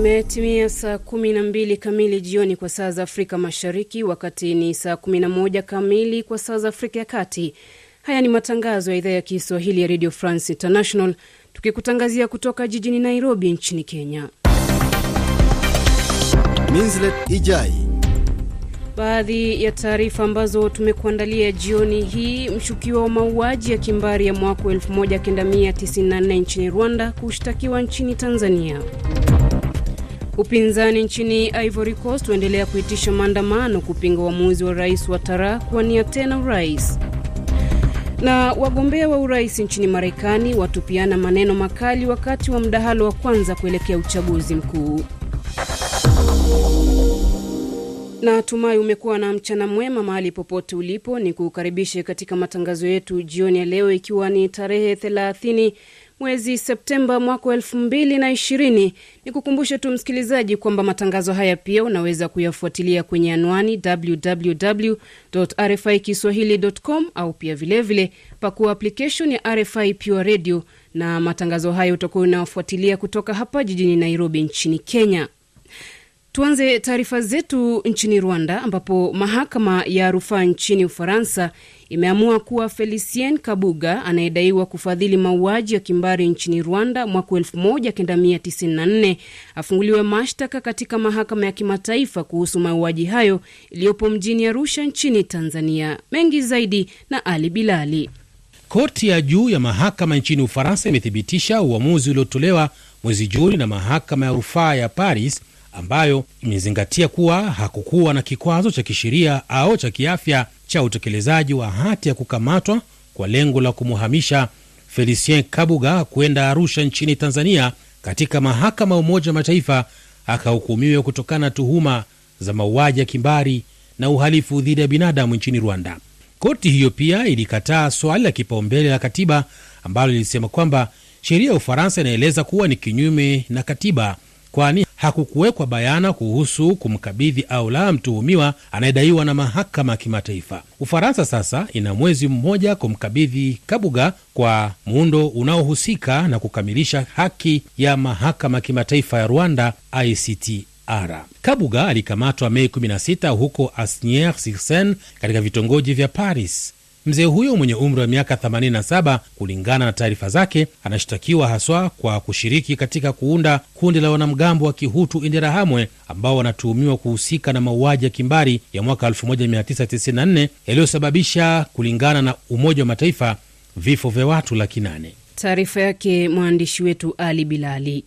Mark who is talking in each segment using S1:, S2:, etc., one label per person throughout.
S1: Imetimia saa 12 kamili jioni kwa saa za Afrika Mashariki, wakati ni saa 11 kamili kwa saa za Afrika ya Kati. Haya ni matangazo ya idhaa ya Kiswahili ya Radio France International, tukikutangazia kutoka jijini Nairobi nchini Kenya.
S2: Minslet Ijai.
S1: Baadhi ya taarifa ambazo tumekuandalia jioni hii: mshukiwa wa mauaji ya kimbari ya mwaka 1994 nchini Rwanda kushtakiwa nchini Tanzania. Upinzani nchini Ivory Coast waendelea kuitisha maandamano kupinga uamuzi wa rais wa Tara kuwania tena urais. Na wagombea wa urais nchini Marekani watupiana maneno makali wakati wa mdahalo wa kwanza kuelekea uchaguzi mkuu. Na tumai umekuwa na mchana mwema mahali popote ulipo. Ni kukaribishe katika matangazo yetu jioni ya leo, ikiwa ni tarehe 30 mwezi Septemba mwaka wa elfu mbili na ishirini. Ni kukumbushe tu msikilizaji kwamba matangazo haya pia unaweza kuyafuatilia kwenye anwani www RFI kiswahili.com au pia vilevile pakua application ya RFI Pure Radio, na matangazo hayo utakuwa unayofuatilia kutoka hapa jijini Nairobi nchini Kenya. Tuanze taarifa zetu nchini Rwanda, ambapo mahakama ya rufaa nchini Ufaransa imeamua kuwa Felicien Kabuga anayedaiwa kufadhili mauaji ya kimbari nchini Rwanda mwaka 1994 afunguliwe mashtaka katika mahakama ya kimataifa kuhusu mauaji hayo iliyopo mjini Arusha nchini Tanzania. Mengi zaidi na Ali Bilali.
S3: Koti ya juu ya mahakama nchini Ufaransa imethibitisha uamuzi uliotolewa mwezi Juni na mahakama ya rufaa ya Paris ambayo imezingatia kuwa hakukuwa na kikwazo cha kisheria au cha kiafya cha utekelezaji wa hati ya kukamatwa kwa lengo la kumuhamisha Felicien Kabuga kwenda Arusha nchini Tanzania katika mahakama ya Umoja wa Mataifa akahukumiwe kutokana na tuhuma za mauaji ya kimbari na uhalifu dhidi ya binadamu nchini Rwanda. Koti hiyo pia ilikataa swali la kipaumbele la katiba ambalo lilisema kwamba sheria ya Ufaransa inaeleza kuwa ni kinyume na katiba kwani hakukuwekwa bayana kuhusu kumkabidhi au la mtuhumiwa anayedaiwa na mahakama ya kimataifa. Ufaransa sasa ina mwezi mmoja kumkabidhi Kabuga kwa muundo unaohusika na kukamilisha haki ya mahakama ya kimataifa ya Rwanda, ICTR. Kabuga alikamatwa Mei 16 huko Asnières-sur-Seine katika vitongoji vya Paris. Mzee huyo mwenye umri wa miaka 87, kulingana na taarifa zake, anashtakiwa haswa kwa kushiriki katika kuunda kundi la wanamgambo wa Kihutu Interahamwe ambao wanatuhumiwa kuhusika na mauaji ya kimbari ya mwaka 1994 yaliyosababisha, kulingana na Umoja wa Mataifa, vifo vya watu laki nane.
S1: Taarifa yake mwandishi wetu Ali Bilali.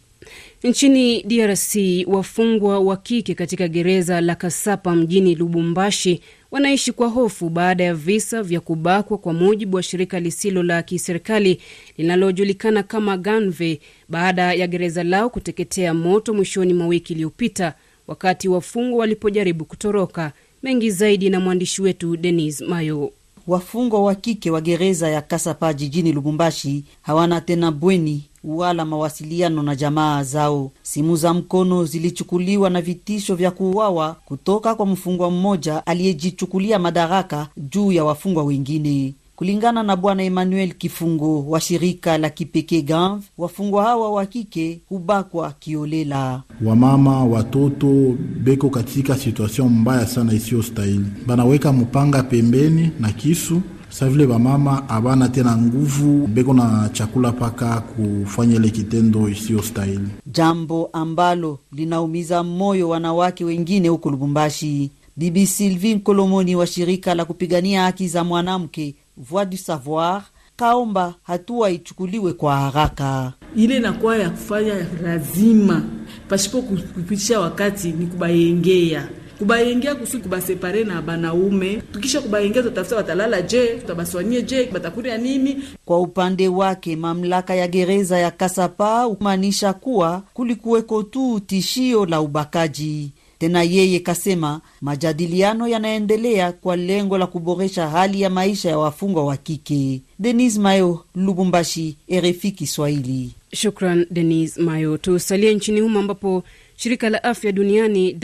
S1: Nchini DRC wafungwa wa kike katika gereza la Kasapa mjini Lubumbashi wanaishi kwa hofu baada ya visa vya kubakwa, kwa mujibu wa shirika lisilo la kiserikali linalojulikana kama Ganve, baada ya gereza lao kuteketea moto mwishoni mwa wiki iliyopita, wakati wafungwa walipojaribu kutoroka. Mengi zaidi na mwandishi wetu Denis Mayo.
S4: Wafungwa wa kike wa gereza ya Kasapa jijini Lubumbashi hawana tena bweni wala mawasiliano na jamaa zao. Simu za mkono zilichukuliwa na vitisho vya kuuawa kutoka kwa mfungwa mmoja aliyejichukulia madaraka juu ya wafungwa wengine. Kulingana na Bwana Emmanuel Kifungo wa shirika la kipekee Ganv, wafungwa hawa wa kike hubakwa kiolela.
S5: Wamama watoto beko katika situation mbaya sana isiyo stahili, banaweka mpanga pembeni na kisu sa vile bamama abana tena nguvu beko na chakula paka kufanya ile kitendo isiyo stahili,
S4: jambo ambalo linaumiza moyo wanawake wengine huko Lubumbashi. Bibi Sylvie Kolomoni wa shirika la kupigania haki za mwanamke Voix du Savoir kaomba hatua ichukuliwe kwa haraka.
S6: Ile nakuwa ya kufanya lazima pasipo kupitisha wakati ni kubayengea kubayengea kusudi kubasepare na banaume. Tukisha kubayengea, tutafuta watalala je, tutabaswanie je, batakuria nini?
S4: Kwa upande wake mamlaka ya gereza ya Kasapa kumaanisha kuwa kulikuweko tu tishio la ubakaji. Tena yeye kasema majadiliano yanaendelea kwa lengo la kuboresha hali ya maisha ya wafungwa wa kike. Denis Mayo, Lubumbashi, RFI Kiswahili.
S1: Shukran Denis Mayo. Tusalie nchini humo ambapo shirika la afya duniani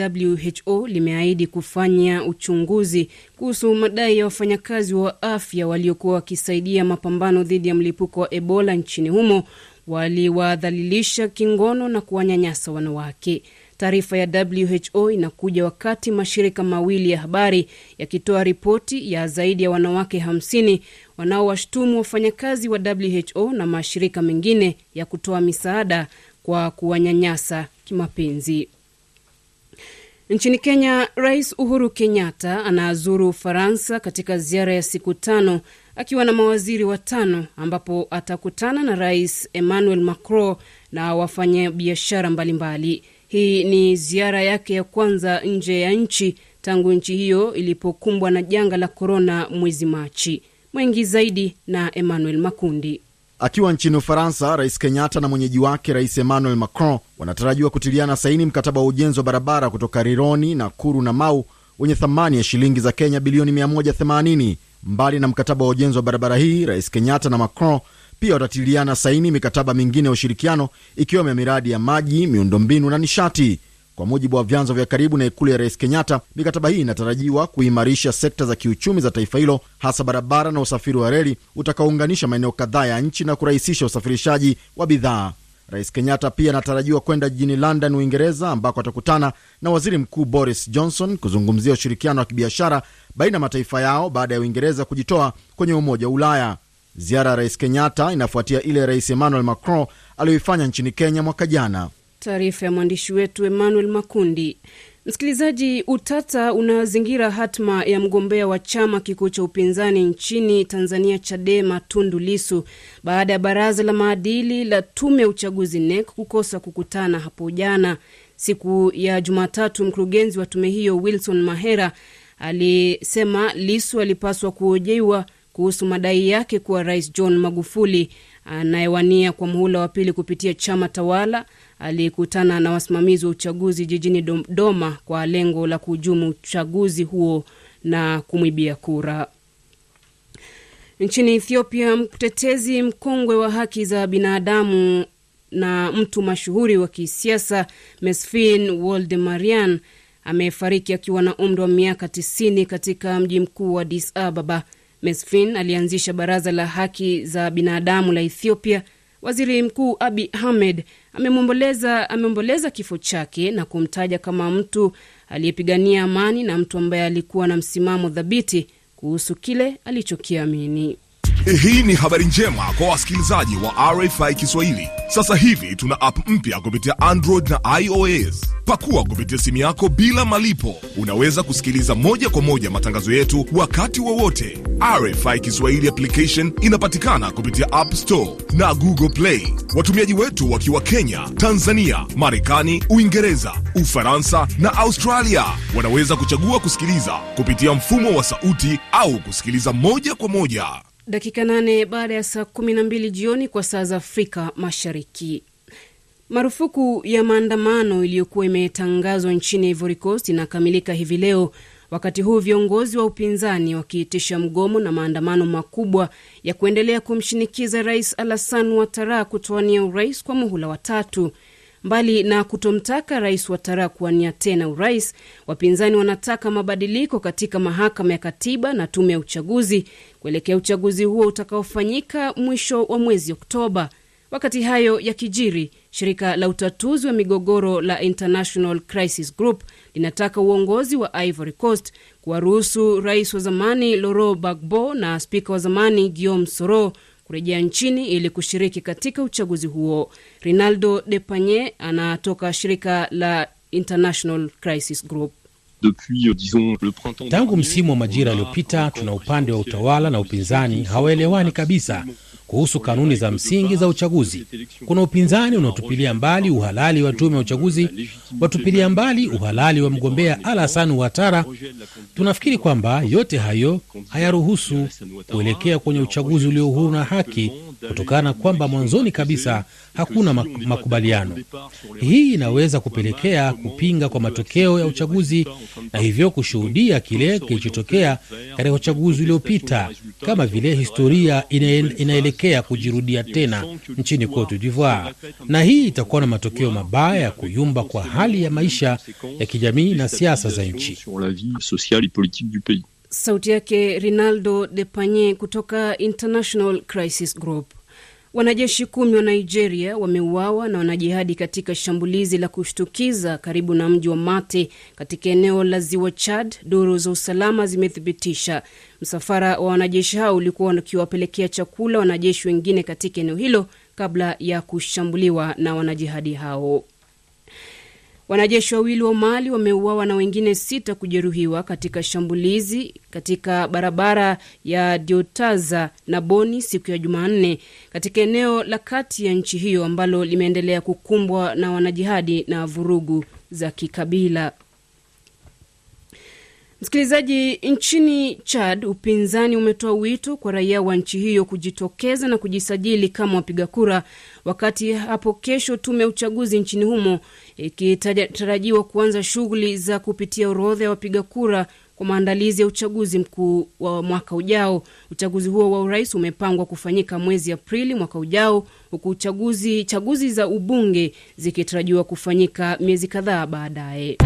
S1: WHO limeahidi kufanya uchunguzi kuhusu madai ya wafanyakazi wa afya waliokuwa wakisaidia mapambano dhidi ya mlipuko wa Ebola nchini humo waliwadhalilisha kingono na kuwanyanyasa wanawake. Taarifa ya WHO inakuja wakati mashirika mawili ya habari yakitoa ripoti ya zaidi ya wanawake 50 wanaowashtumu wafanyakazi wa WHO na mashirika mengine ya kutoa misaada kwa kuwanyanyasa kimapenzi. Nchini Kenya, Rais Uhuru Kenyatta anazuru Ufaransa katika ziara ya siku tano akiwa na mawaziri watano, ambapo atakutana na Rais Emmanuel Macron na wafanyabiashara mbalimbali. Hii ni ziara yake ya kwanza nje ya nchi tangu nchi hiyo ilipokumbwa na janga la korona mwezi Machi. Mwengi zaidi na Emmanuel Makundi.
S2: Akiwa nchini Ufaransa, Rais Kenyatta na mwenyeji wake Rais Emmanuel Macron wanatarajiwa kutiliana saini mkataba wa ujenzi wa barabara kutoka Rironi, Nakuru na Mau wenye thamani ya shilingi za Kenya bilioni 180. Mbali na mkataba wa ujenzi wa barabara hii, Rais Kenyatta na Macron pia watatiliana saini mikataba mingine ya ushirikiano ikiwemo ya miradi ya maji, miundombinu na nishati. Kwa mujibu wa vyanzo vya karibu na ikulu ya rais Kenyatta, mikataba hii inatarajiwa kuimarisha sekta za kiuchumi za taifa hilo, hasa barabara na usafiri wa reli utakaounganisha maeneo kadhaa ya nchi na kurahisisha usafirishaji wa bidhaa. Rais Kenyatta pia anatarajiwa kwenda jijini London, Uingereza, ambako atakutana na waziri mkuu Boris Johnson kuzungumzia ushirikiano wa kibiashara baina ya mataifa yao baada ya Uingereza kujitoa kwenye Umoja wa Ulaya. Ziara ya rais Kenyatta inafuatia ile rais Emmanuel Macron aliyoifanya nchini Kenya mwaka jana.
S1: Taarifa ya mwandishi wetu Emmanuel Makundi. Msikilizaji, utata unazingira hatma ya mgombea wa chama kikuu cha upinzani nchini Tanzania, Chadema, Tundu Lisu baada ya baraza la maadili la tume ya uchaguzi NEC kukosa kukutana hapo jana. Siku ya Jumatatu, mkurugenzi wa tume hiyo Wilson Mahera alisema Lisu alipaswa kuhojiwa kuhusu madai yake kuwa Rais John Magufuli anayewania kwa muhula wa pili kupitia chama tawala alikutana na wasimamizi wa uchaguzi jijini Dodoma kwa lengo la kuhujumu uchaguzi huo na kumwibia kura. Nchini Ethiopia, mtetezi mkongwe wa haki za binadamu na mtu mashuhuri wa kisiasa Mesfin Woldemarian amefariki akiwa na umri wa miaka 90 katika mji mkuu wa Addis Ababa. Mesfin alianzisha baraza la haki za binadamu la Ethiopia. Waziri Mkuu Abi Ahmed ameomboleza ameomboleza kifo chake na kumtaja kama mtu aliyepigania amani na mtu ambaye alikuwa na msimamo thabiti kuhusu kile alichokiamini.
S7: Hii ni habari njema kwa wasikilizaji wa RFI Kiswahili. Sasa hivi tuna app mpya kupitia Android na iOS. Pakua kupitia simu yako bila malipo. Unaweza kusikiliza moja kwa moja matangazo yetu wakati wowote. RFI Kiswahili application inapatikana kupitia App Store na Google Play. Watumiaji wetu wakiwa Kenya, Tanzania, Marekani, Uingereza, Ufaransa na Australia wanaweza kuchagua kusikiliza kupitia mfumo wa sauti au kusikiliza moja kwa moja.
S1: Dakika nane baada ya saa kumi na mbili jioni kwa saa za Afrika Mashariki. Marufuku ya maandamano iliyokuwa imetangazwa nchini Ivory Coast inakamilika hivi leo, wakati huu viongozi wa upinzani wakiitisha mgomo na maandamano makubwa ya kuendelea kumshinikiza Rais Alassane Ouattara kutoania urais kwa muhula wa tatu. Mbali na kutomtaka rais Watara kuwania tena urais, wapinzani wanataka mabadiliko katika mahakama ya katiba na tume ya uchaguzi kuelekea uchaguzi huo utakaofanyika mwisho wa mwezi Oktoba. Wakati hayo yakijiri, shirika la utatuzi wa migogoro la International Crisis Group linataka uongozi wa Ivory Coast kuwaruhusu rais wa zamani Laurent Gbagbo na spika wa zamani Guillaume Soro kurejea nchini ili kushiriki katika uchaguzi huo. Rinaldo de Panye anatoka shirika la International Crisis Group.
S3: Tangu msimu wa majira yaliyopita, tuna upande wa utawala na upinzani hawaelewani kabisa kuhusu kanuni za msingi za uchaguzi. Kuna upinzani unaotupilia mbali uhalali wa tume ya uchaguzi, watupilia mbali uhalali wa mgombea Alassane Ouattara. Tunafikiri kwamba yote hayo hayaruhusu kuelekea kwenye uchaguzi ulio huru na haki, kutokana na kwamba mwanzoni kabisa hakuna makubaliano. Hii inaweza kupelekea kupinga kwa matokeo ya uchaguzi na hivyo kushuhudia kile kilichotokea katika uchaguzi uliopita, kama vile historia inaelekea kujirudia tena nchini Cote d'Ivoire, na hii itakuwa na matokeo mabaya ya kuyumba kwa hali ya maisha ya kijamii na siasa za nchi.
S1: Sauti yake Rinaldo de Panye kutoka International Crisis Group. Wanajeshi kumi wa Nigeria wameuawa na wanajihadi katika shambulizi la kushtukiza karibu na mji wa Mate katika eneo la ziwa Chad, duru za usalama zimethibitisha. Msafara wa wanajeshi hao ulikuwa ukiwapelekea chakula wanajeshi wengine katika eneo hilo kabla ya kushambuliwa na wanajihadi hao. Wanajeshi wawili wa Mali wameuawa na wengine sita kujeruhiwa katika shambulizi katika barabara ya Diotaza na Boni siku ya Jumanne katika eneo la kati ya nchi hiyo ambalo limeendelea kukumbwa na wanajihadi na vurugu za kikabila. Msikilizaji, nchini Chad upinzani umetoa wito kwa raia wa nchi hiyo kujitokeza na kujisajili kama wapiga kura, wakati hapo kesho tume ya uchaguzi nchini humo ikitarajiwa kuanza shughuli za kupitia orodha ya wapiga kura kwa maandalizi ya uchaguzi mkuu wa mwaka ujao. Uchaguzi huo wa urais umepangwa kufanyika mwezi Aprili mwaka ujao, huku uchaguzi chaguzi za ubunge zikitarajiwa kufanyika miezi kadhaa baadaye.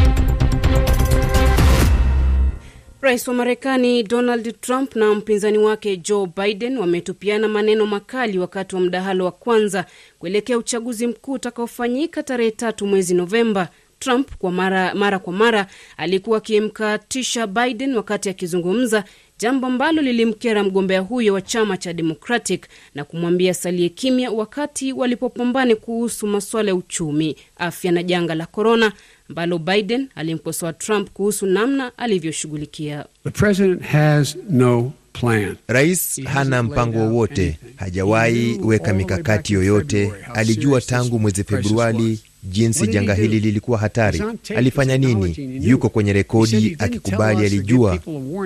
S1: Rais wa Marekani Donald Trump na mpinzani wake Joe Biden wametupiana maneno makali wakati wa mdahalo wa kwanza kuelekea uchaguzi mkuu utakaofanyika tarehe tatu mwezi Novemba. Trump kwa mara, mara kwa mara alikuwa akimkatisha Biden wakati akizungumza, jambo ambalo lilimkera mgombea huyo wa chama cha Democratic na kumwambia salie kimya wakati walipopambane kuhusu masuala ya uchumi, afya na janga la korona ambalo Biden alimkosoa Trump kuhusu namna alivyoshughulikia.
S8: Rais hana mpango wowote, hajawahi weka mikakati yoyote. Alijua tangu mwezi Februari jinsi janga hili lilikuwa hatari. Alifanya nini? Yuko kwenye rekodi akikubali alijua.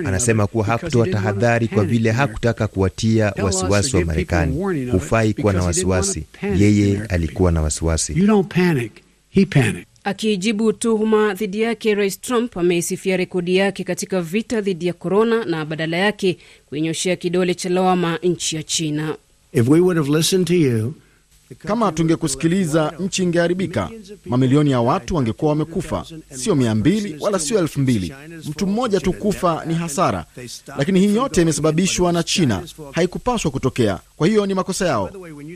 S8: Anasema kuwa hakutoa tahadhari kwa vile hakutaka kuwatia wasiwasi wa Marekani. Hufai kuwa na wasiwasi, yeye alikuwa na wasiwasi.
S1: Akijibu tuhuma dhidi yake, rais Trump ameisifia rekodi yake katika vita dhidi ya korona na badala yake kuinyoshea kidole cha lawama nchi ya China.
S9: If we would have listened to you, kama tungekusikiliza nchi ingeharibika. Mamilioni ya watu wangekuwa wamekufa, sio mia mbili wala sio elfu mbili. Mtu mmoja tu kufa ni hasara, lakini hii yote imesababishwa na China. Haikupaswa kutokea, kwa hiyo ni makosa yao.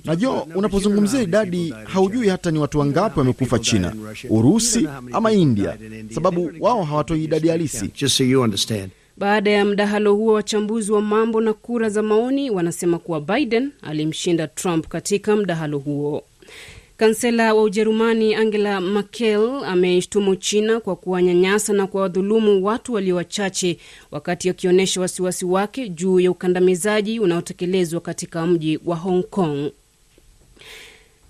S9: Najua unapozungumzia idadi, haujui hata ni watu wangapi wamekufa China, Urusi ama India, sababu wao hawatoi idadi halisi.
S1: Baada ya mdahalo huo, wachambuzi wa mambo na kura za maoni wanasema kuwa Biden alimshinda Trump katika mdahalo huo. Kansela wa Ujerumani Angela Merkel ameishtumu China kwa kuwanyanyasa na kuwadhulumu watu walio wachache, wakati akionyesha wasiwasi wake juu ya ukandamizaji unaotekelezwa katika mji wa Hong Kong.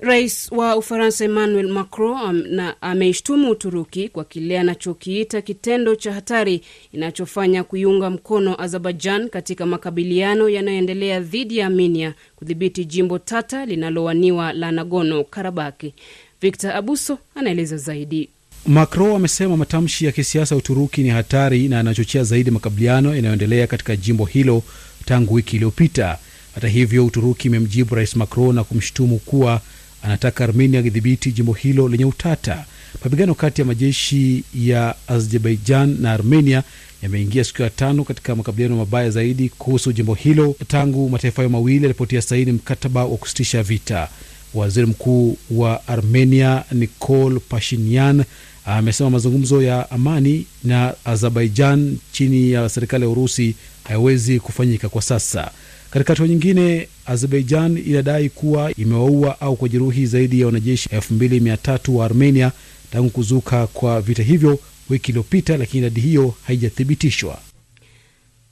S1: Rais wa Ufaransa Emmanuel Macron ameishtumu Uturuki kwa kile anachokiita kitendo cha hatari inachofanya kuiunga mkono Azerbaijan katika makabiliano yanayoendelea dhidi ya Armenia kudhibiti jimbo tata linalowaniwa la Nagorno Karabaki. Victor Abuso anaeleza zaidi.
S10: Macron amesema matamshi ya kisiasa ya Uturuki ni hatari na yanachochea zaidi makabiliano yanayoendelea katika jimbo hilo tangu wiki iliyopita. Hata hivyo, Uturuki imemjibu Rais Macron na kumshutumu kuwa anataka Armenia akidhibiti jimbo hilo lenye utata. Mapigano kati ya majeshi ya Azerbaijan na Armenia yameingia siku ya tano katika makabiliano mabaya zaidi kuhusu jimbo hilo tangu mataifa hayo mawili yalipotia saini mkataba wa kusitisha vita. Waziri mkuu wa Armenia Nikol Pashinyan amesema mazungumzo ya amani na Azerbaijan chini ya serikali ya Urusi hayawezi kufanyika kwa sasa. Katika hatua nyingine, Azerbaijan inadai kuwa imewaua au kujeruhi zaidi ya wanajeshi elfu mbili mia tatu wa Armenia tangu kuzuka kwa vita hivyo wiki iliyopita, lakini idadi hiyo haijathibitishwa.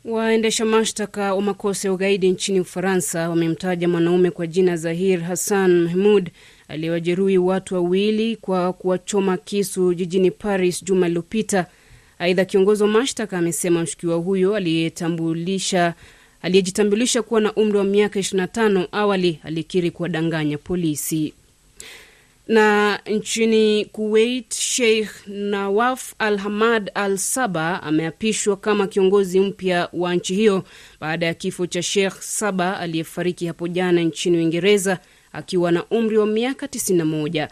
S1: Waendesha mashtaka wa makosa ya ugaidi nchini Ufaransa wamemtaja mwanaume kwa jina Zahir Hassan Mahmud aliyewajeruhi watu wawili kwa kuwachoma kisu jijini Paris juma lililopita. Aidha, kiongozi wa mashtaka amesema mshukiwa huyo aliyetambulisha aliyejitambulisha kuwa na umri wa miaka 25 awali alikiri kuwadanganya polisi. Na nchini Kuwait, Sheikh Nawaf Al Hamad Al Saba ameapishwa kama kiongozi mpya wa nchi hiyo baada ya kifo cha Sheikh Saba aliyefariki hapo jana nchini Uingereza akiwa na umri wa miaka 91.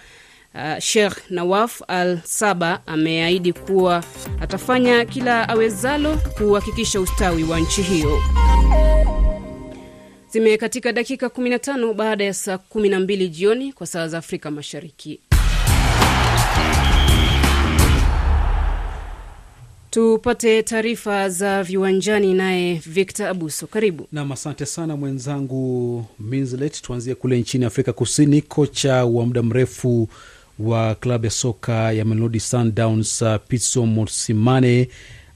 S1: Uh, Sheikh Nawaf Al Saba ameahidi kuwa atafanya kila awezalo kuhakikisha ustawi wa nchi hiyo. Zimekatika dakika 15 baada ya saa 12 jioni kwa saa za Afrika Mashariki. Tupate taarifa za viwanjani, naye Victor Abuso, karibu
S10: nam. Asante sana mwenzangu Minslet. Tuanzie kule nchini Afrika Kusini. Kocha wa muda mrefu wa klabu ya soka ya Mamelodi Sundowns Pitso Mosimane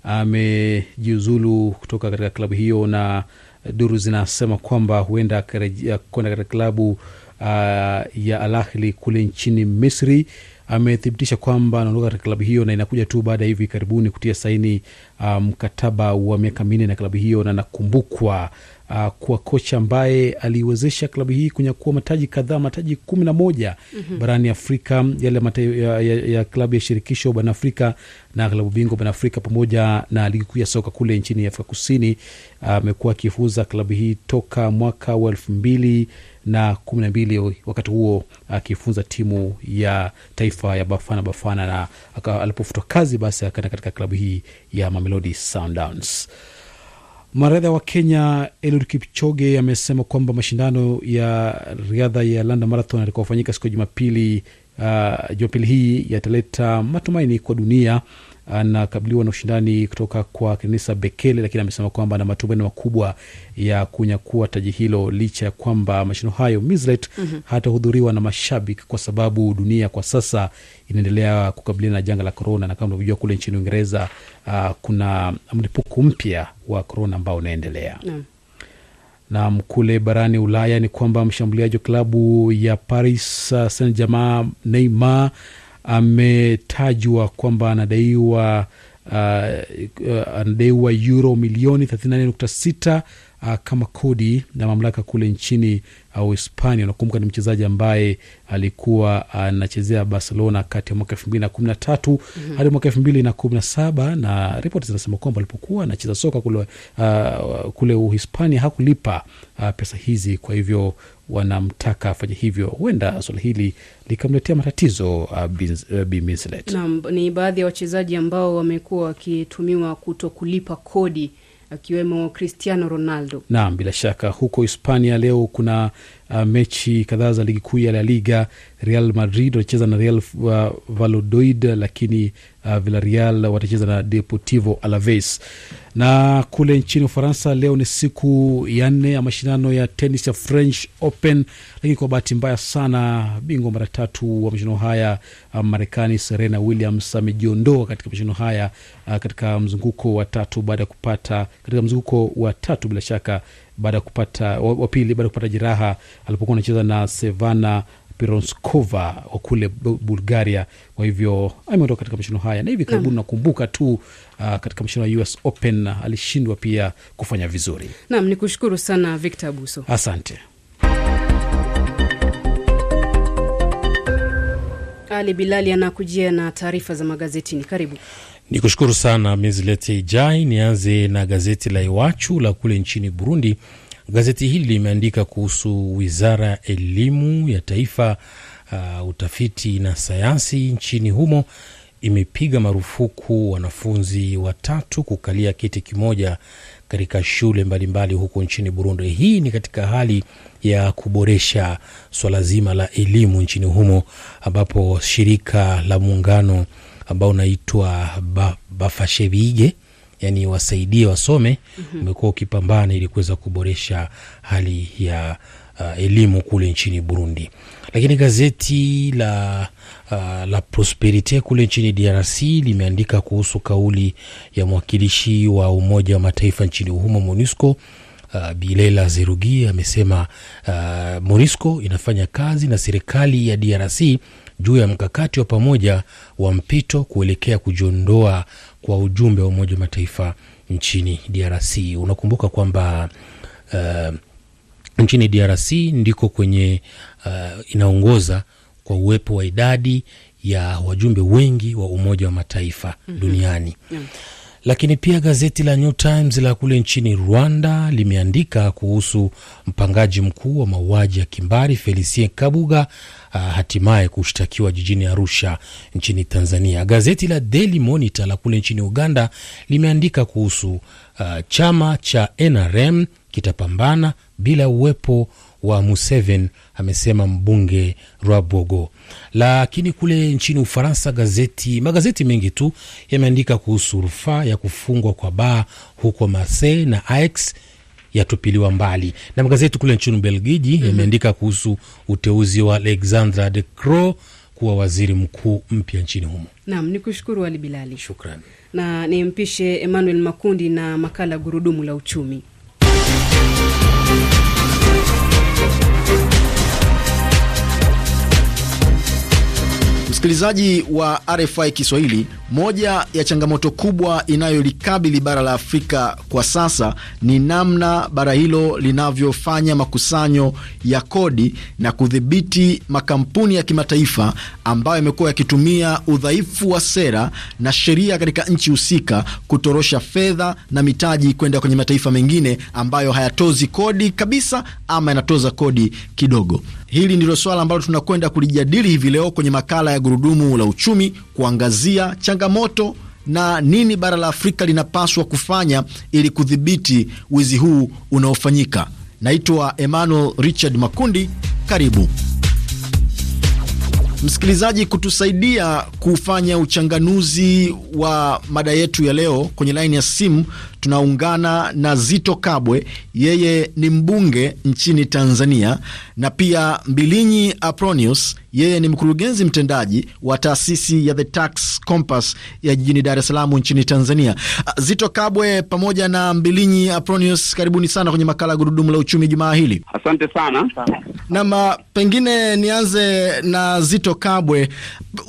S10: amejiuzulu kutoka katika klabu hiyo, na duru zinasema kwamba huenda kwenda katika klabu uh, ya Al Ahly kule nchini Misri. Amethibitisha kwamba anaondoka katika klabu hiyo na inakuja tu baada ya hivi karibuni kutia saini mkataba um, wa miaka minne na klabu hiyo, na nakumbukwa uh, kuwa kocha ambaye aliwezesha klabu hii kunyakua mataji kadhaa, mataji kumi na moja mm -hmm. barani Afrika, yale ya, ya, ya klabu ya shirikisho barani Afrika na klabu bingwa barani Afrika pamoja na ligi kuu ya soka kule nchini Afrika Kusini. Amekuwa uh, akifuza klabu hii toka mwaka wa elfu mbili na kumi na mbili wakati huo akifunza uh, timu ya taifa ya Bafana Bafana, na alipofutwa kazi basi akaenda katika klabu hii ya Mamelodi Sundowns. Mwanariadha wa Kenya Eliud Kipchoge amesema kwamba mashindano ya riadha ya London Marathon yatakaofanyika siku ya Jumapili uh, Jumapili hii yataleta matumaini kwa dunia. Anakabiliwa na ushindani kutoka kwa Kenenisa Bekele, lakini amesema kwamba ana matumaini makubwa ya kunyakua taji hilo licha ya kwamba mashindano hayo Mislet mm -hmm. hatahudhuriwa na mashabiki kwa sababu dunia kwa sasa inaendelea kukabiliana na janga la korona, na kama unavyojua kule nchini Uingereza uh, kuna mlipuko mpya wa korona ambao unaendelea mm. Nam kule barani Ulaya ni kwamba mshambuliaji wa klabu ya Paris Saint Germain Neymar ametajwa kwamba anadaiwa uh, uh, anadaiwa euro milioni 34.6 uh, kama kodi na mamlaka kule nchini Uhispania. Uh, unakumbuka ni mchezaji ambaye alikuwa anachezea uh, Barcelona kati ya mwaka elfu mbili na kumi na tatu hadi mwaka elfu mbili na kumi na saba na ripoti zinasema kwamba alipokuwa anacheza soka kule, uh, kule Uhispania hakulipa uh, pesa hizi, kwa hivyo wanamtaka afanye hivyo. Huenda swala hili likamletea matatizo uh, Biminslet.
S1: Naam, ni baadhi ya wachezaji ambao wamekuwa wakitumiwa kuto kulipa kodi akiwemo Cristiano Ronaldo.
S10: Naam, bila shaka huko Hispania leo kuna uh, mechi kadhaa za ligi kuu ya La Liga. Real Madrid watacheza na Real uh, Valladolid, lakini uh, Villarreal watacheza na Deportivo Alaves. Na kule nchini Ufaransa leo ni siku ya nne ya mashindano ya tenis ya French Open, lakini kwa bahati mbaya sana bingwa mara tatu wa mashindano haya uh, Marekani Serena Williams amejiondoa katika mashindano haya uh, katika mzunguko wa tatu baada ya kupata katika mzunguko wa tatu bila shaka baada ya kupata wa pili baada ya kupata jeraha alipokuwa anacheza na Sevana Pironskova wa kule Bulgaria. Kwa hivyo ameondoka katika mashindano haya, na hivi karibuni nakumbuka tu uh, katika mashindano ya US Open alishindwa pia kufanya vizuri.
S1: Naam, ni kushukuru sana Victor Abuso,
S10: asante.
S1: Ali Bilali anakujia na taarifa za magazetini. Karibu.
S3: Ni kushukuru sana Mizlete Ijai. Nianze na gazeti la Iwachu la kule nchini Burundi. Gazeti hili limeandika kuhusu wizara ya elimu ya taifa, uh, utafiti na sayansi nchini humo imepiga marufuku wanafunzi watatu kukalia kiti kimoja katika shule mbalimbali huko nchini Burundi. Hii ni katika hali ya kuboresha swala zima la elimu nchini humo, ambapo shirika la muungano ambao unaitwa ba, Bafashebige yani wasaidie wasome umekuwa mm -hmm. ukipambana ili kuweza kuboresha hali ya uh, elimu kule nchini Burundi. Lakini gazeti la, uh, la Prosperite kule nchini DRC limeandika kuhusu kauli ya mwakilishi wa Umoja wa Mataifa nchini humo MONUSCO. Uh, Bilela Zerugi amesema uh, MONUSCO inafanya kazi na serikali ya DRC juu ya mkakati wa pamoja wa mpito kuelekea kujiondoa kwa ujumbe wa Umoja wa Mataifa nchini DRC. Unakumbuka kwamba uh, nchini DRC ndiko kwenye uh, inaongoza kwa uwepo wa idadi ya wajumbe wengi wa Umoja wa Mataifa mm -hmm. duniani mm. Lakini pia gazeti la New Times la kule nchini Rwanda limeandika kuhusu mpangaji mkuu wa mauaji ya kimbari Felicien Kabuga uh, hatimaye kushtakiwa jijini Arusha nchini Tanzania. Gazeti la Daily Monitor la kule nchini Uganda limeandika kuhusu uh, chama cha NRM kitapambana bila uwepo wa Museveni, amesema mbunge Rwabogo. Lakini kule nchini Ufaransa, gazeti magazeti mengi tu yameandika kuhusu rufaa ya kufungwa kwa baa huko Marseille na Aix yatupiliwa mbali, na magazeti kule nchini Ubelgiji mm -hmm. yameandika kuhusu uteuzi wa Alexandra De Croo kuwa waziri mkuu mpya nchini humo.
S1: Naam, ni kushukuru Ali Bilali,
S3: shukran,
S1: na nimpishe Emmanuel Makundi na makala Gurudumu la Uchumi.
S2: Msikilizaji wa RFI Kiswahili, moja ya changamoto kubwa inayolikabili bara la Afrika kwa sasa ni namna bara hilo linavyofanya makusanyo ya kodi na kudhibiti makampuni ya kimataifa ambayo yamekuwa yakitumia udhaifu wa sera na sheria katika nchi husika kutorosha fedha na mitaji kwenda kwenye mataifa mengine ambayo hayatozi kodi kabisa ama yanatoza kodi kidogo. Hili ndilo swala ambalo tunakwenda kulijadili hivi leo kwenye makala ya Gurudumu la Uchumi, kuangazia changamoto na nini bara la Afrika linapaswa kufanya ili kudhibiti wizi huu unaofanyika. Naitwa Emmanuel Richard Makundi, karibu msikilizaji kutusaidia kufanya uchanganuzi wa mada yetu ya leo. Kwenye laini ya simu tunaungana na Zito Kabwe, yeye ni mbunge nchini Tanzania, na pia Mbilinyi Apronius, yeye ni mkurugenzi mtendaji wa taasisi ya The Tax Compass ya jijini Dar es Salaam nchini Tanzania. Zito Kabwe pamoja na Mbilinyi Apronius, karibuni sana kwenye makala ya Gurudumu la Uchumi jumaa hili.
S11: Asante sana.
S2: Nam, pengine nianze na Zito Kabwe,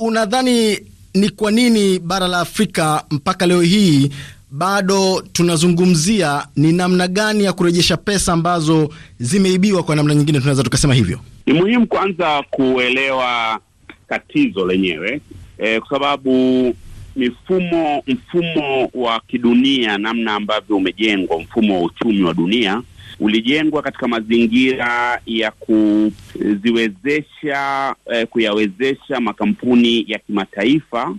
S2: unadhani ni kwa nini bara la Afrika mpaka leo hii bado tunazungumzia ni namna gani ya kurejesha pesa ambazo zimeibiwa? Kwa namna nyingine tunaweza tukasema hivyo.
S11: Ni muhimu kwanza kuelewa tatizo lenyewe e, kwa sababu mifumo mfumo wa kidunia, namna ambavyo umejengwa mfumo wa uchumi wa dunia ulijengwa katika mazingira ya kuziwezesha eh, kuyawezesha makampuni ya kimataifa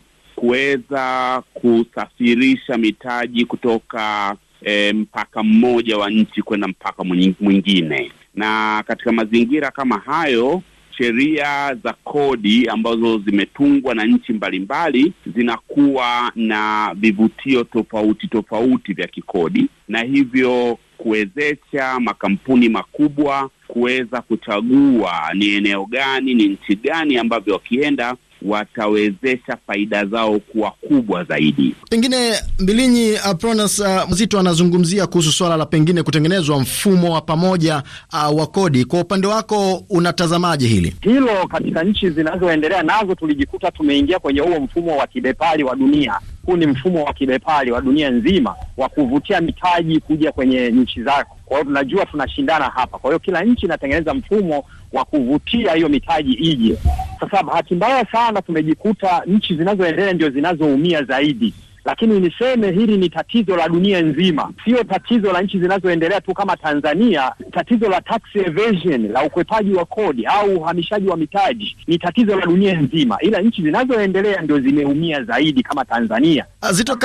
S11: kuweza kusafirisha mitaji kutoka e, mpaka mmoja wa nchi kwenda mpaka mwingine, na katika mazingira kama hayo sheria za kodi ambazo zimetungwa na nchi mbalimbali zinakuwa na vivutio tofauti tofauti vya kikodi na hivyo kuwezesha makampuni makubwa kuweza kuchagua ni eneo gani, ni nchi gani ambavyo wakienda watawezesha faida zao kuwa kubwa zaidi.
S2: Pengine Mbilinyi Apronas uh, Mzito anazungumzia kuhusu swala la pengine kutengenezwa mfumo wa pamoja uh, wa kodi. Kwa upande wako unatazamaje hili
S12: hilo? Katika nchi zinazoendelea nazo tulijikuta tumeingia kwenye huo mfumo wa kibepari wa dunia. Huu ni mfumo wa kibepari wa dunia nzima wa kuvutia mitaji kuja kwenye nchi zako. Kwa hiyo tunajua tunashindana hapa, kwa hiyo kila nchi inatengeneza mfumo wa kuvutia hiyo mitaji ije. Sasa bahati mbaya sana tumejikuta nchi zinazoendelea ndio zinazoumia zaidi, lakini niseme hili ni tatizo la dunia nzima, sio tatizo la nchi zinazoendelea tu kama Tanzania. Tatizo la tax evasion, la ukwepaji wa kodi au uhamishaji wa mitaji ni tatizo la dunia nzima, ila nchi zinazoendelea ndio zimeumia zaidi kama Tanzania.
S2: Zito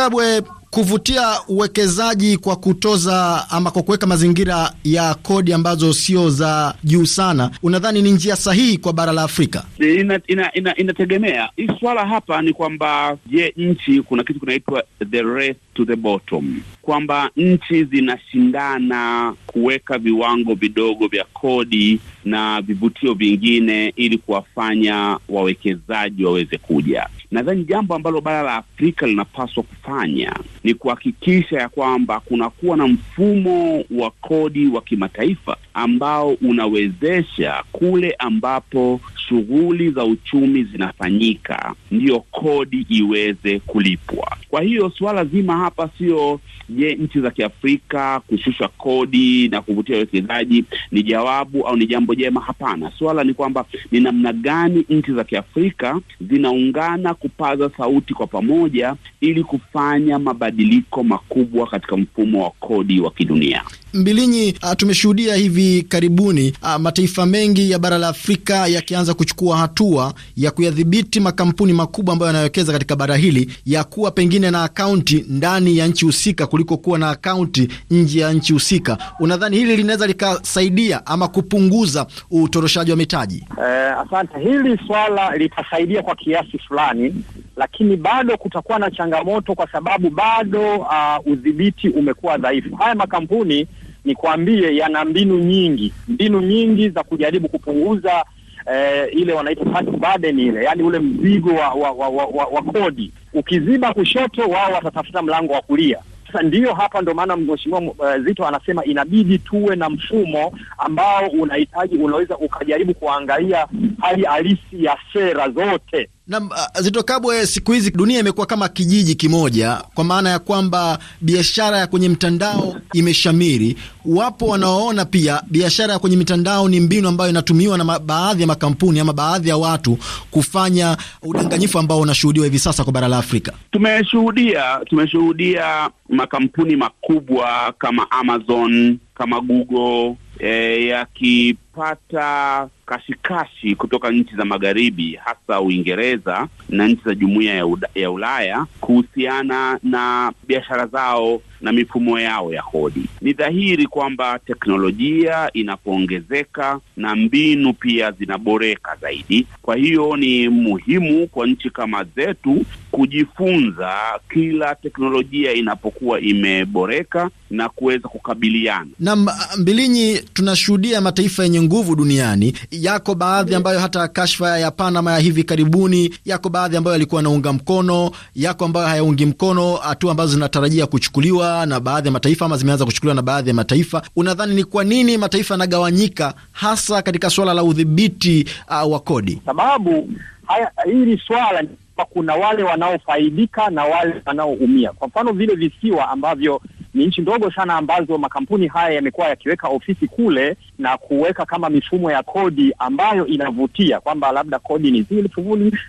S2: kuvutia uwekezaji kwa kutoza ama kwa kuweka mazingira ya kodi ambazo sio za juu sana, unadhani ni njia sahihi kwa bara la Afrika?
S11: Ina, ina, ina, inategemea. Hii swala hapa ni kwamba, je, nchi kuna kitu kinaitwa the race to the bottom, kwamba nchi zinashindana kuweka viwango vidogo vya kodi na vivutio vingine ili kuwafanya wawekezaji waweze kuja. Nadhani jambo ambalo bara la Afrika linapaswa kufanya ni kuhakikisha ya kwamba kunakuwa na mfumo wa kodi wa kimataifa ambao unawezesha kule ambapo shughuli za uchumi zinafanyika, ndiyo kodi iweze kulipwa. Kwa hiyo suala zima hapa sio je, nchi za Kiafrika kushusha kodi na kuvutia wawekezaji ni jawabu au ni jambo jema? Hapana, suala ni kwamba ni namna gani nchi za Kiafrika zinaungana kupaza sauti kwa pamoja ili kufanya mabadiliko makubwa katika mfumo wa kodi wa kidunia.
S2: Mbilinyi, uh, tumeshuhudia hivi karibuni uh, mataifa mengi ya bara la Afrika yakianza kuchukua hatua ya kuyadhibiti makampuni makubwa ambayo yanawekeza katika bara hili ya kuwa pengine na akaunti ndani ya nchi husika kuliko kuwa na akaunti nje ya nchi husika. Unadhani hili linaweza likasaidia ama kupunguza utoroshaji wa mitaji?
S12: Eh, asante. Hili swala litasaidia kwa kiasi fulani, lakini bado kutakuwa na changamoto kwa sababu bado uh, udhibiti umekuwa dhaifu. Haya makampuni nikwambie, yana mbinu nyingi, mbinu nyingi za kujaribu kupunguza eh, ile wanaita tax burden ile, yani ule mzigo wa, wa, wa, wa, wa, kodi. Ukiziba kushoto, wao watatafuta mlango wa kulia. Sasa ndiyo hapa ndo maana Mheshimiwa uh, Zito anasema inabidi tuwe na mfumo ambao unahitaji, unaweza ukajaribu kuangalia hali halisi ya sera zote
S2: na uh, Zito Kabwe, siku hizi dunia imekuwa kama kijiji kimoja, kwa maana ya kwamba biashara ya kwenye mtandao imeshamiri. Wapo wanaoona pia biashara ya kwenye mitandao ni mbinu ambayo inatumiwa na baadhi ya makampuni ama baadhi ya watu kufanya udanganyifu ambao unashuhudiwa hivi sasa kwa bara la Afrika.
S11: Tumeshuhudia tumeshuhudia makampuni makubwa kama Amazon kama Google e, yakipata kashikashi kutoka nchi za magharibi hasa Uingereza na nchi za jumuiya ya, ya Ulaya kuhusiana na biashara zao na mifumo yao ya kodi. Ni dhahiri kwamba teknolojia inapoongezeka na mbinu pia zinaboreka zaidi. Kwa hiyo ni muhimu kwa nchi kama zetu kujifunza kila teknolojia inapokuwa imeboreka na kuweza kukabiliana
S2: na Mbilinyi. Tunashuhudia mataifa yenye nguvu duniani, yako baadhi ambayo hata kashfa ya Panama ya hivi karibuni, yako baadhi ambayo yalikuwa yanaunga mkono, yako ambayo hayaungi mkono hatua ambazo zinatarajia kuchukuliwa na baadhi ya mataifa ama zimeanza kuchukuliwa na baadhi ya mataifa. Unadhani ni kwa nini mataifa yanagawanyika hasa katika suala la udhibiti uh, wa kodi?
S12: Sababu haya, hili swala kuna wale wanaofaidika na wale wanaoumia. Kwa mfano vile visiwa ambavyo ni nchi ndogo sana ambazo makampuni haya yamekuwa yakiweka ofisi kule na kuweka kama mifumo ya kodi ambayo inavutia kwamba labda kodi ni zile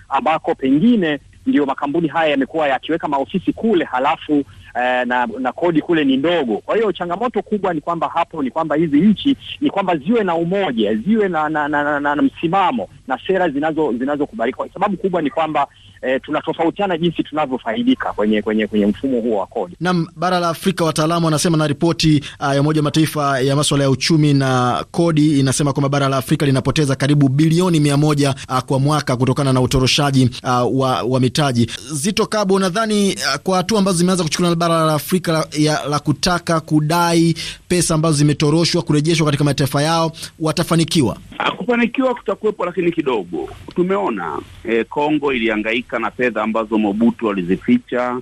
S12: ambako pengine ndio makampuni haya yamekuwa yakiweka maofisi kule halafu eh, na na kodi kule ni ndogo. Kwa hiyo changamoto kubwa ni kwamba hapo ni kwamba hizi nchi ni kwamba ziwe na umoja, ziwe na na, na, na, na, na msimamo na sera zinazo zinazokubalika. Sababu kubwa ni kwamba eh, tunatofautiana jinsi tunavyofaidika kwenye kwenye kwenye mfumo huo wa kodi.
S2: Naam, bara la Afrika, wataalamu wanasema na ripoti uh, ya Umoja wa Mataifa ya maswala ya uchumi na kodi inasema kwamba bara la Afrika linapoteza karibu bilioni mia moja uh, kwa mwaka kutokana na utoroshaji uh, wa, wa mitaji. Zito Kabo, nadhani uh, kwa hatua ambazo zimeanza kuchukuliwa na bara la Afrika la, ya, la kutaka kudai pesa ambazo zimetoroshwa kurejeshwa katika mataifa yao watafanikiwa?
S11: Kufanikiwa kutakuwepo, lakini kidogo. Tumeona eh, Kongo ilihangaika na fedha ambazo Mobutu alizificha.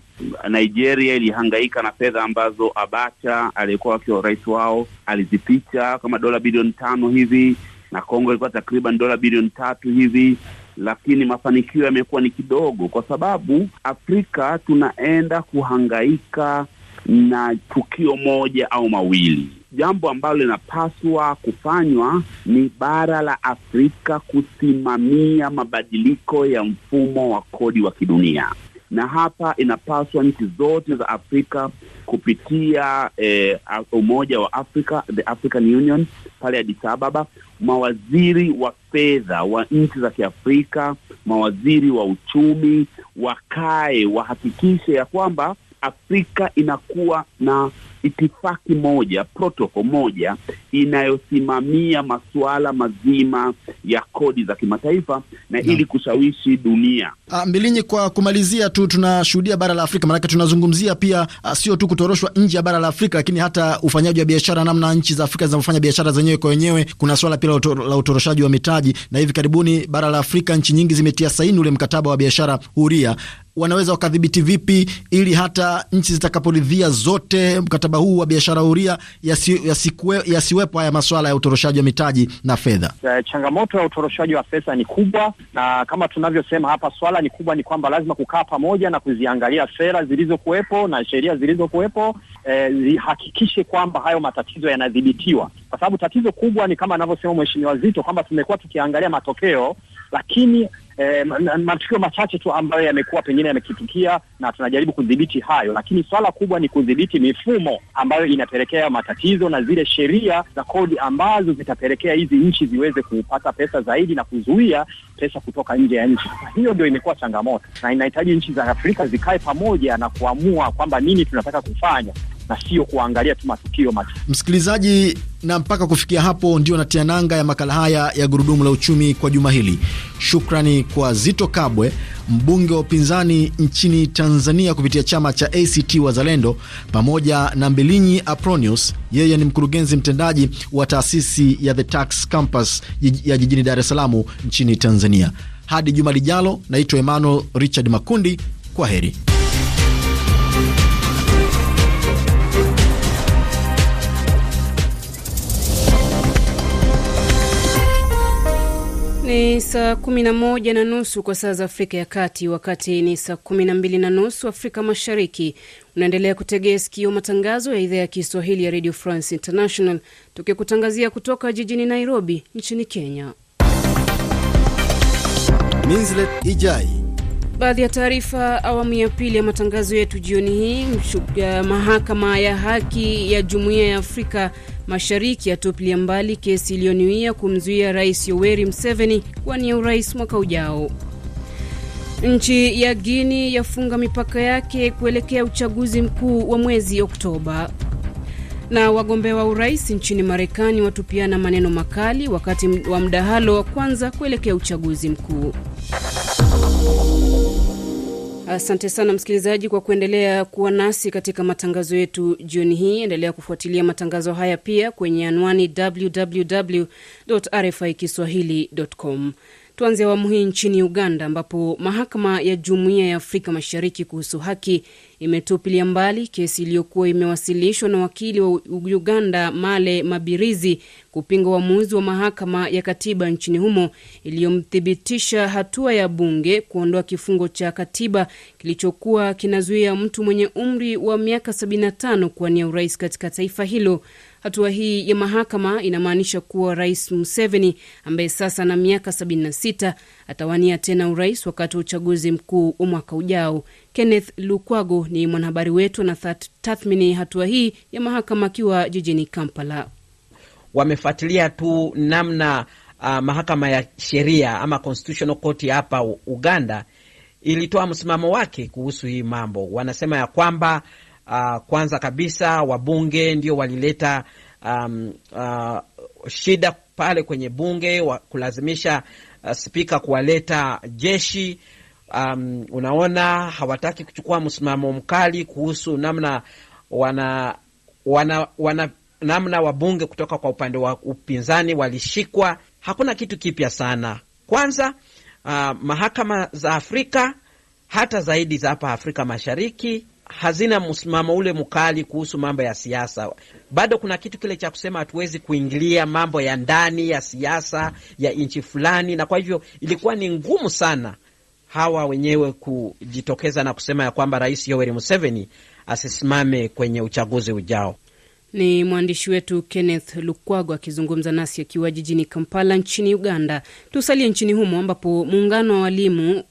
S11: Nigeria ilihangaika na fedha ambazo Abacha aliyekuwa wakiwa rais wao alizificha kama dola bilioni tano hivi, na Kongo ilikuwa takriban dola bilioni tatu hivi, lakini mafanikio yamekuwa ni kidogo, kwa sababu Afrika tunaenda kuhangaika na tukio moja au mawili. Jambo ambalo linapaswa kufanywa ni bara la Afrika kusimamia mabadiliko ya mfumo wa kodi wa kidunia, na hapa inapaswa nchi zote za Afrika kupitia eh, Umoja wa Afrika, the African Union pale Addis Ababa, mawaziri wa fedha wa nchi za Kiafrika, mawaziri wa uchumi wakae, wahakikishe ya kwamba Afrika inakuwa na itifaki moja, protocol moja inayosimamia masuala mazima ya kodi za kimataifa na ili kushawishi dunia.
S2: Uh, Mbilinyi, kwa kumalizia tu, tunashuhudia bara la Afrika, maanake tunazungumzia pia uh, sio tu kutoroshwa nje ya bara la Afrika, lakini hata ufanyaji wa biashara, namna nchi za Afrika zinavyofanya biashara zenyewe kwa wenyewe. Kuna swala pia la utoroshaji wa mitaji, na hivi karibuni bara la Afrika nchi nyingi zimetia saini ule mkataba wa biashara huria wanaweza wakadhibiti vipi ili hata nchi zitakaporidhia zote mkataba huu wa biashara huria yasiwepo yasi haya masuala ya utoroshaji wa mitaji na fedha?
S12: Changamoto ya utoroshaji wa pesa ni kubwa, na kama tunavyosema hapa, swala ni kubwa, ni kwamba lazima kukaa pamoja na kuziangalia sera zilizokuwepo na sheria zilizokuwepo, eh, zihakikishe kwamba hayo matatizo yanadhibitiwa, kwa sababu tatizo kubwa ni kama anavyosema Mheshimiwa Zito kwamba tumekuwa tukiangalia matokeo lakini eh, matukio machache tu ambayo yamekuwa pengine yamekitukia na tunajaribu kudhibiti hayo, lakini swala kubwa ni kudhibiti mifumo ambayo inapelekea matatizo na zile sheria za kodi ambazo zitapelekea hizi nchi ziweze kupata pesa zaidi na kuzuia pesa kutoka nje ya nchi. Hiyo ndio imekuwa changamoto, na inahitaji nchi za Afrika zikae pamoja na kuamua kwamba nini tunataka kufanya na sio kuangalia tu matukio mati.
S2: Msikilizaji, na mpaka kufikia hapo ndio natia nanga ya makala haya ya gurudumu la uchumi kwa juma hili. Shukrani kwa Zito Kabwe, mbunge wa upinzani nchini Tanzania kupitia chama cha ACT Wazalendo, pamoja na Mbilinyi Apronius, yeye ni mkurugenzi mtendaji wa taasisi ya The Tax Campus ya jijini Dar es Salaam nchini Tanzania. Hadi juma lijalo, naitwa Emmanuel Richard Makundi. Kwa heri.
S1: Ni saa kumi na moja na nusu kwa saa za Afrika ya Kati, wakati ni saa kumi na mbili na nusu Afrika Mashariki. Unaendelea kutegea sikio matangazo ya idhaa ya Kiswahili ya Radio France International, tukikutangazia kutoka jijini Nairobi nchini Kenya.
S2: Minslet Ijai.
S1: Baadhi ya taarifa awamu ya pili ya matangazo yetu jioni hii. Mahakama ya Haki ya Jumuiya ya Afrika Mashariki yatupilia mbali kesi iliyonuia kumzuia Rais Yoweri Museveni kuwania urais mwaka ujao. Nchi ya Guini yafunga mipaka yake kuelekea uchaguzi mkuu wa mwezi Oktoba. Na wagombea wa urais nchini Marekani watupiana maneno makali wakati wa mdahalo wa kwanza kuelekea uchaguzi mkuu. Asante sana msikilizaji kwa kuendelea kuwa nasi katika matangazo yetu jioni hii. Endelea kufuatilia matangazo haya pia kwenye anwani www RFI kiswahili.com. Tuanze awamu hii nchini Uganda, ambapo mahakama ya Jumuiya ya Afrika Mashariki kuhusu haki imetupilia mbali kesi iliyokuwa imewasilishwa na wakili wa Uganda Male Mabirizi kupinga uamuzi wa mahakama ya katiba nchini humo iliyomthibitisha hatua ya bunge kuondoa kifungo cha katiba kilichokuwa kinazuia mtu mwenye umri wa miaka 75 kuwania urais katika taifa hilo. Hatua hii ya mahakama inamaanisha kuwa Rais Museveni ambaye sasa ana miaka 76 atawania tena urais wakati wa uchaguzi mkuu wa mwaka ujao. Kenneth Lukwago ni mwanahabari wetu na tathmini hatua hii ya mahakama akiwa jijini Kampala.
S13: Wamefuatilia tu namna uh, mahakama ya sheria ama Constitutional Court hapa Uganda ilitoa msimamo wake kuhusu hii mambo. Wanasema ya kwamba Uh, kwanza kabisa wabunge ndio walileta um, uh, shida pale kwenye bunge wa kulazimisha uh, spika kuwaleta jeshi. Um, unaona hawataki kuchukua msimamo mkali kuhusu namna wana, wana, wana namna wabunge kutoka kwa upande wa upinzani walishikwa. Hakuna kitu kipya sana. Kwanza uh, mahakama za Afrika hata zaidi za hapa Afrika Mashariki hazina msimamo ule mkali kuhusu mambo ya siasa. Bado kuna kitu kile cha kusema hatuwezi kuingilia mambo ya ndani ya siasa ya nchi fulani, na kwa hivyo ilikuwa ni ngumu sana hawa wenyewe kujitokeza na kusema ya kwamba Rais Yoweri Museveni asisimame kwenye uchaguzi ujao.
S1: Ni mwandishi wetu Kenneth Lukwago akizungumza nasi akiwa jijini Kampala nchini Uganda. Tusalie nchini humo ambapo muungano wa walimu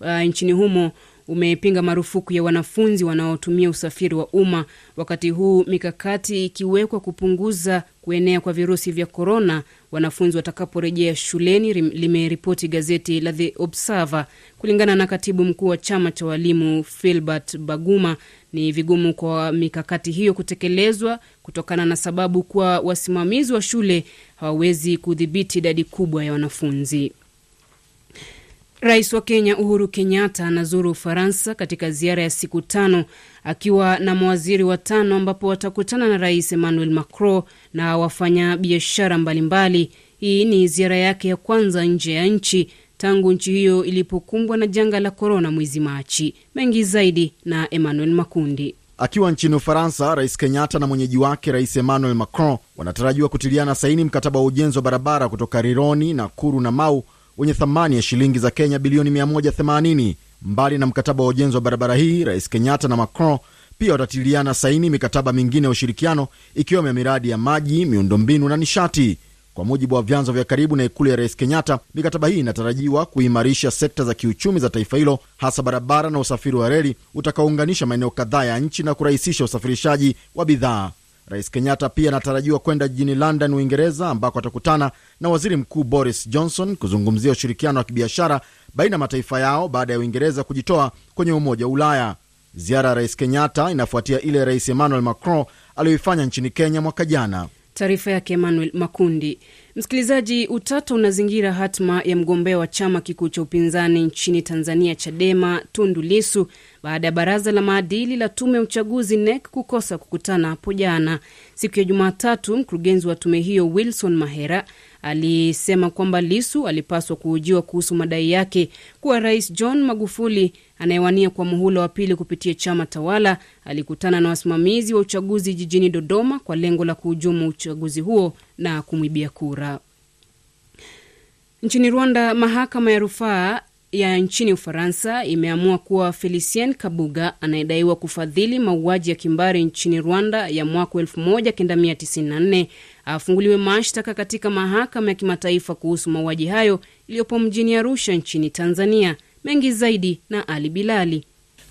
S1: uh, nchini humo umepinga marufuku ya wanafunzi wanaotumia usafiri wa umma, wakati huu mikakati ikiwekwa kupunguza kuenea kwa virusi vya korona wanafunzi watakaporejea shuleni, limeripoti gazeti la The Observer. Kulingana na katibu mkuu wa chama cha walimu Filbert Baguma, ni vigumu kwa mikakati hiyo kutekelezwa kutokana na sababu kuwa wasimamizi wa shule hawawezi kudhibiti idadi kubwa ya wanafunzi. Rais wa Kenya Uhuru Kenyatta anazuru Ufaransa katika ziara ya siku tano akiwa na mawaziri watano ambapo watakutana na Rais Emmanuel Macron na wafanya biashara mbalimbali. Hii ni ziara yake ya kwanza nje ya nchi tangu nchi hiyo ilipokumbwa na janga la korona mwezi Machi. Mengi zaidi na Emmanuel Makundi.
S2: Akiwa nchini Ufaransa, Rais Kenyatta na mwenyeji wake Rais Emmanuel Macron wanatarajiwa kutiliana saini mkataba wa ujenzi wa barabara kutoka Rironi, Nakuru na Mau wenye thamani ya shilingi za Kenya bilioni 180. Mbali na mkataba wa ujenzi wa barabara hii, Rais Kenyatta na Macron pia watatiliana saini mikataba mingine ya ushirikiano ikiwemo ya miradi ya maji, miundombinu na nishati. Kwa mujibu wa vyanzo vya karibu na ikulu ya rais Kenyatta, mikataba hii inatarajiwa kuimarisha sekta za kiuchumi za taifa hilo, hasa barabara na usafiri wa reli utakaounganisha maeneo kadhaa ya nchi na kurahisisha usafirishaji wa bidhaa. Rais Kenyatta pia anatarajiwa kwenda jijini London, Uingereza, ambako atakutana na waziri mkuu Boris Johnson kuzungumzia ushirikiano wa kibiashara baina ya mataifa yao baada ya Uingereza kujitoa kwenye Umoja wa Ulaya. Ziara ya rais Kenyatta inafuatia ile rais Emmanuel Macron aliyoifanya nchini Kenya mwaka jana.
S1: Taarifa yake Emmanuel Makundi. Msikilizaji, utata unazingira hatma ya mgombea wa chama kikuu cha upinzani nchini Tanzania, Chadema, Tundu Lisu baada ya baraza la maadili la tume ya uchaguzi NEC kukosa kukutana hapo jana. Siku ya Jumatatu, mkurugenzi wa tume hiyo Wilson Mahera alisema kwamba Lisu alipaswa kuhojiwa kuhusu madai yake kuwa Rais John Magufuli anayewania kwa muhula wa pili kupitia chama tawala alikutana na wasimamizi wa uchaguzi jijini Dodoma kwa lengo la kuhujumu uchaguzi huo na kumwibia kura. Nchini Rwanda, mahakama ya rufaa ya nchini Ufaransa imeamua kuwa Felicien Kabuga anayedaiwa kufadhili mauaji ya kimbari nchini Rwanda ya mwaka 1994 afunguliwe mashtaka katika mahakama ya kimataifa kuhusu mauaji hayo iliyopo mjini Arusha nchini Tanzania. Mengi zaidi na Ali Bilali.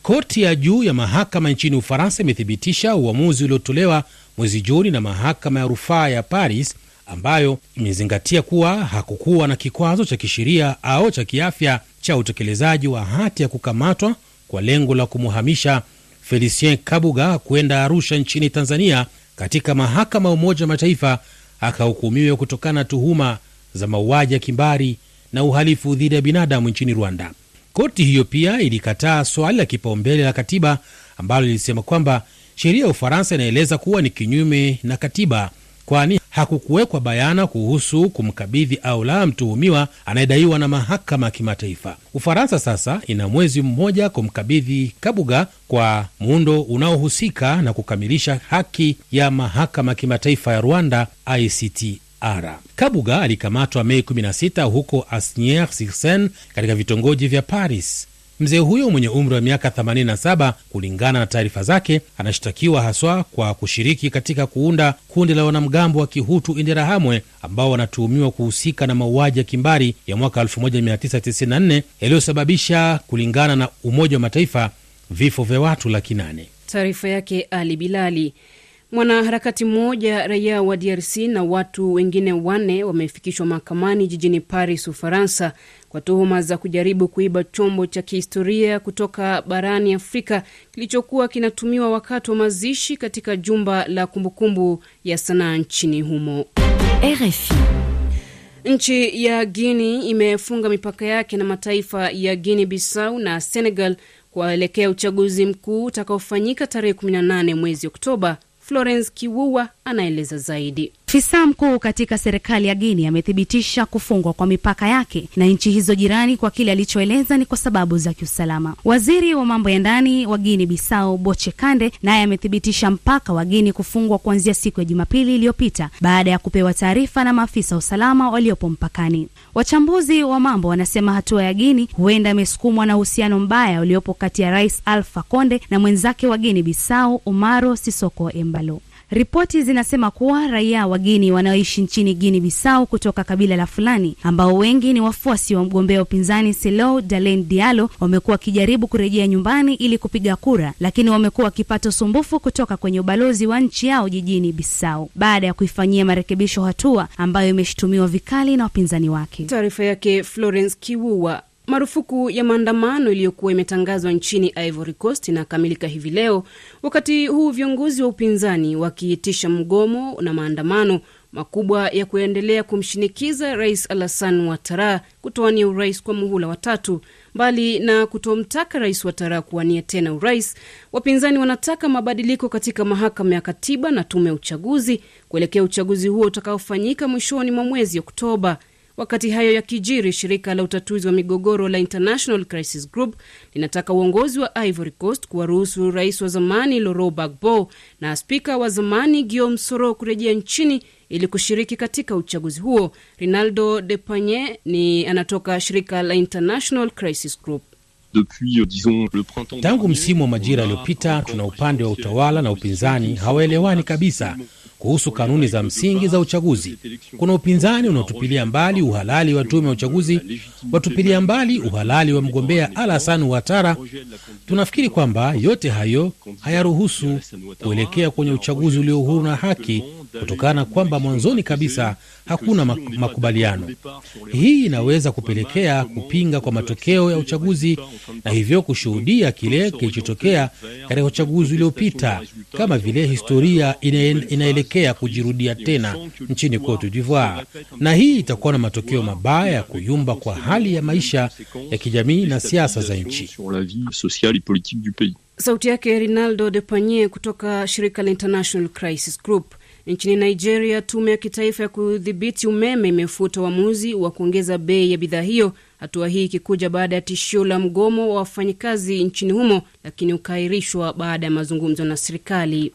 S3: Koti ya juu ya mahakama nchini Ufaransa imethibitisha uamuzi uliotolewa mwezi Juni na mahakama ya rufaa ya Paris ambayo imezingatia kuwa hakukuwa na kikwazo cha kisheria au cha kiafya cha utekelezaji wa hati ya kukamatwa kwa lengo la kumuhamisha Felicien Kabuga kwenda Arusha nchini Tanzania katika mahakama ya Umoja wa Mataifa akahukumiwa kutokana na tuhuma za mauaji ya kimbari na uhalifu dhidi ya binadamu nchini Rwanda. Koti hiyo pia ilikataa swali la kipaumbele la katiba ambalo lilisema kwamba sheria ya Ufaransa inaeleza kuwa ni kinyume na katiba, kwani hakukuwekwa bayana kuhusu kumkabidhi au la mtuhumiwa anayedaiwa na mahakama ya kimataifa. Ufaransa sasa ina mwezi mmoja kumkabidhi Kabuga kwa muundo unaohusika na kukamilisha haki ya mahakama ya kimataifa ya Rwanda, ICTR. Kabuga alikamatwa Mei 16 huko Asnières-sur-Seine katika vitongoji vya Paris. Mzee huyo mwenye umri wa miaka 87, kulingana na taarifa zake, anashtakiwa haswa kwa kushiriki katika kuunda kundi la wanamgambo wa Kihutu Interahamwe ambao wanatuhumiwa kuhusika na mauaji ya kimbari ya mwaka 1994 yaliyosababisha, kulingana na Umoja wa Mataifa, vifo vya watu laki nane.
S1: Taarifa yake Ali Bilali. Mwanaharakati mmoja raia wa DRC na watu wengine wanne wamefikishwa mahakamani jijini Paris, Ufaransa, kwa tuhuma za kujaribu kuiba chombo cha kihistoria kutoka barani Afrika kilichokuwa kinatumiwa wakati wa mazishi katika jumba la kumbukumbu ya sanaa nchini humo.
S14: RFI.
S1: Nchi ya Guini imefunga mipaka yake na mataifa ya Guinea Bissau na Senegal kuelekea uchaguzi mkuu utakaofanyika tarehe 18 mwezi Oktoba. Florence Kiwua anaeleza zaidi.
S14: Afisa mkuu katika serikali ya Guinea amethibitisha kufungwa kwa mipaka yake na nchi hizo jirani kwa kile alichoeleza ni kwa sababu za kiusalama. Waziri wa mambo ya ndani wa Guinea Bissau Boche Kande naye amethibitisha mpaka wa Guinea kufungwa kuanzia siku ya Jumapili iliyopita baada ya kupewa taarifa na maafisa wa usalama waliopo mpakani. Wachambuzi wa mambo wanasema hatua ya Guinea huenda imesukumwa na uhusiano mbaya uliopo kati ya Rais Alpha Conde na mwenzake wa Guinea Bissau Umaro Sisoko Embalo. Ripoti zinasema kuwa raia wageni wanaoishi nchini Guinea Bisau kutoka kabila la Fulani, ambao wengi ni wafuasi wa mgombea wa upinzani Selo Dalen Dialo, wamekuwa wakijaribu kurejea nyumbani ili kupiga kura, lakini wamekuwa wakipata usumbufu kutoka kwenye ubalozi wa nchi yao jijini Bisau baada ya kuifanyia marekebisho, hatua ambayo imeshutumiwa vikali na wapinzani wake.
S1: Taarifa yake Florence Kiwua. Marufuku ya maandamano iliyokuwa imetangazwa nchini Ivory Coast inakamilika hivi leo, wakati huu viongozi wa upinzani wakiitisha mgomo na maandamano makubwa ya kuendelea kumshinikiza Rais Alassane Ouattara kutoania urais kwa muhula watatu. Mbali na kutomtaka Rais Ouattara kuwania tena urais, wapinzani wanataka mabadiliko katika mahakama ya katiba na tume ya uchaguzi kuelekea uchaguzi huo utakaofanyika mwishoni mwa mwezi Oktoba. Wakati hayo yakijiri, shirika la utatuzi wa migogoro la International Crisis Group linataka uongozi wa Ivory Coast kuwaruhusu rais wa zamani Laurent Gbagbo na spika wa zamani Guillaume Soro kurejea nchini ili kushiriki katika uchaguzi huo. Rinaldo de Panye ni anatoka shirika la International Crisis Group.
S3: Tangu msimu wa majira yaliyopita, tuna upande wa utawala na upinzani hawaelewani kabisa kuhusu kanuni za msingi za uchaguzi. Kuna upinzani unaotupilia mbali uhalali wa tume ya uchaguzi, watupilia mbali uhalali wa mgombea Alasan Watara. Tunafikiri kwamba yote hayo hayaruhusu kuelekea kwenye uchaguzi ulio huru na haki, kutokana kwamba mwanzoni kabisa hakuna makubaliano. Hii inaweza kupelekea kupinga kwa matokeo ya uchaguzi na hivyo kushuhudia kile kilichotokea katika uchaguzi uliopita, kama vile historia inaelekea kujirudia tena nchini Cote d'Ivoire, na hii itakuwa na matokeo mabaya ya kuyumba kwa hali ya maisha ya kijamii na siasa za nchi.
S1: Sauti yake Rinaldo de Panye kutoka shirika la International Crisis Group. Nchini Nigeria, tume ya kitaifa ya kudhibiti umeme imefuta uamuzi wa kuongeza bei ya bidhaa hiyo, hatua hii ikikuja baada ya tishio la mgomo wa wafanyikazi nchini humo, lakini ukaahirishwa baada ya mazungumzo na serikali.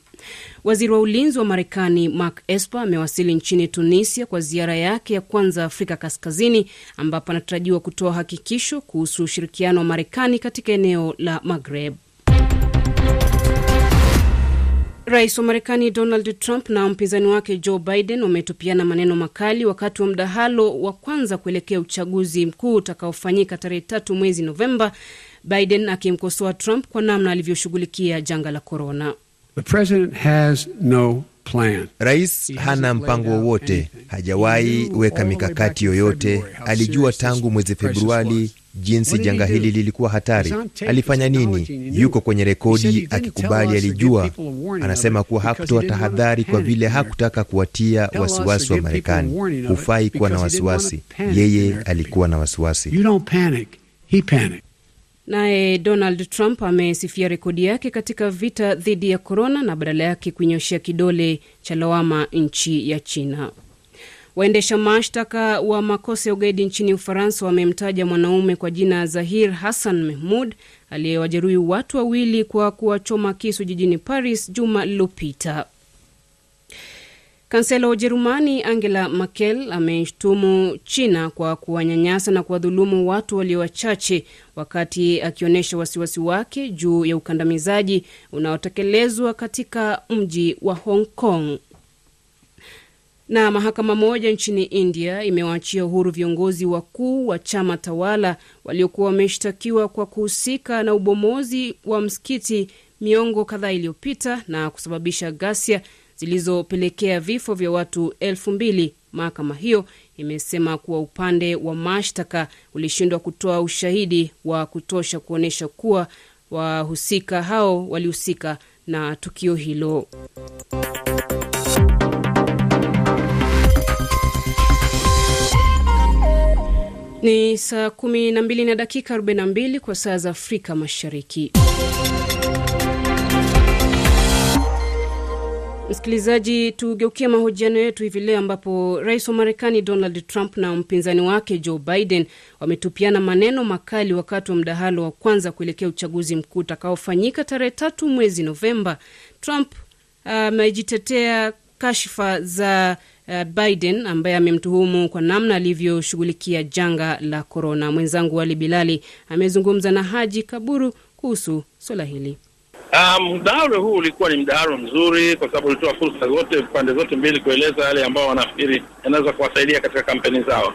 S1: Waziri wa ulinzi wa Marekani Mark Esper amewasili nchini Tunisia kwa ziara yake ya kwanza Afrika Kaskazini, ambapo anatarajiwa kutoa hakikisho kuhusu ushirikiano wa Marekani katika eneo la Maghreb. Rais wa Marekani Donald Trump na mpinzani wake Joe Biden wametupiana maneno makali wakati wa mdahalo wa kwanza kuelekea uchaguzi mkuu utakaofanyika tarehe tatu mwezi Novemba, Biden akimkosoa Trump kwa namna alivyoshughulikia janga la korona.
S8: No rais hana mpango wowote, hajawahi weka mikakati yoyote. Alijua tangu mwezi Februari jinsi janga hili lilikuwa hatari. Alifanya nini? Yuko kwenye rekodi akikubali alijua. Anasema kuwa hakutoa tahadhari kwa vile hakutaka kuwatia wasiwasi wa Marekani. Hufai kuwa na wasiwasi, yeye alikuwa na wasiwasi.
S1: Naye Donald Trump amesifia rekodi yake katika vita dhidi ya korona na badala yake kuinyoshea kidole cha lawama nchi ya China. Waendesha mashtaka wa makosa ya ugaidi nchini Ufaransa wamemtaja mwanaume kwa jina Zahir Hassan Mahmud aliyewajeruhi watu wawili kwa kuwachoma kisu jijini Paris juma lililopita. Kansela wa Ujerumani Angela Merkel ameshtumu China kwa kuwanyanyasa na kuwadhulumu watu walio wachache, wakati akionyesha wasiwasi wake juu ya ukandamizaji unaotekelezwa katika mji wa Hong Kong. Na mahakama moja nchini India imewaachia uhuru viongozi wakuu wa chama tawala waliokuwa wameshtakiwa kwa kuhusika na ubomozi wa msikiti miongo kadhaa iliyopita na kusababisha ghasia zilizopelekea vifo vya watu elfu mbili. Mahakama hiyo imesema kuwa upande wa mashtaka ulishindwa kutoa ushahidi wa kutosha kuonyesha kuwa wahusika hao walihusika na tukio hilo. Ni saa kumi na dakika arobaini na mbili kwa saa za Afrika Mashariki. Msikilizaji, tugeukia mahojiano yetu hivi leo, ambapo rais wa Marekani Donald Trump na mpinzani wake Joe Biden wametupiana maneno makali wakati wa mdahalo wa kwanza kuelekea uchaguzi mkuu utakaofanyika tarehe tatu mwezi Novemba. Trump amejitetea uh, kashfa za uh, Biden ambaye amemtuhumu kwa namna alivyoshughulikia janga la korona. Mwenzangu Ali Bilali amezungumza na Haji Kaburu kuhusu swala hili.
S15: Um, mdahalo huu ulikuwa ni mdahalo mzuri kwa sababu ulitoa fursa zote pande zote mbili kueleza yale ambao wanafikiri yanaweza kuwasaidia katika kampeni zao.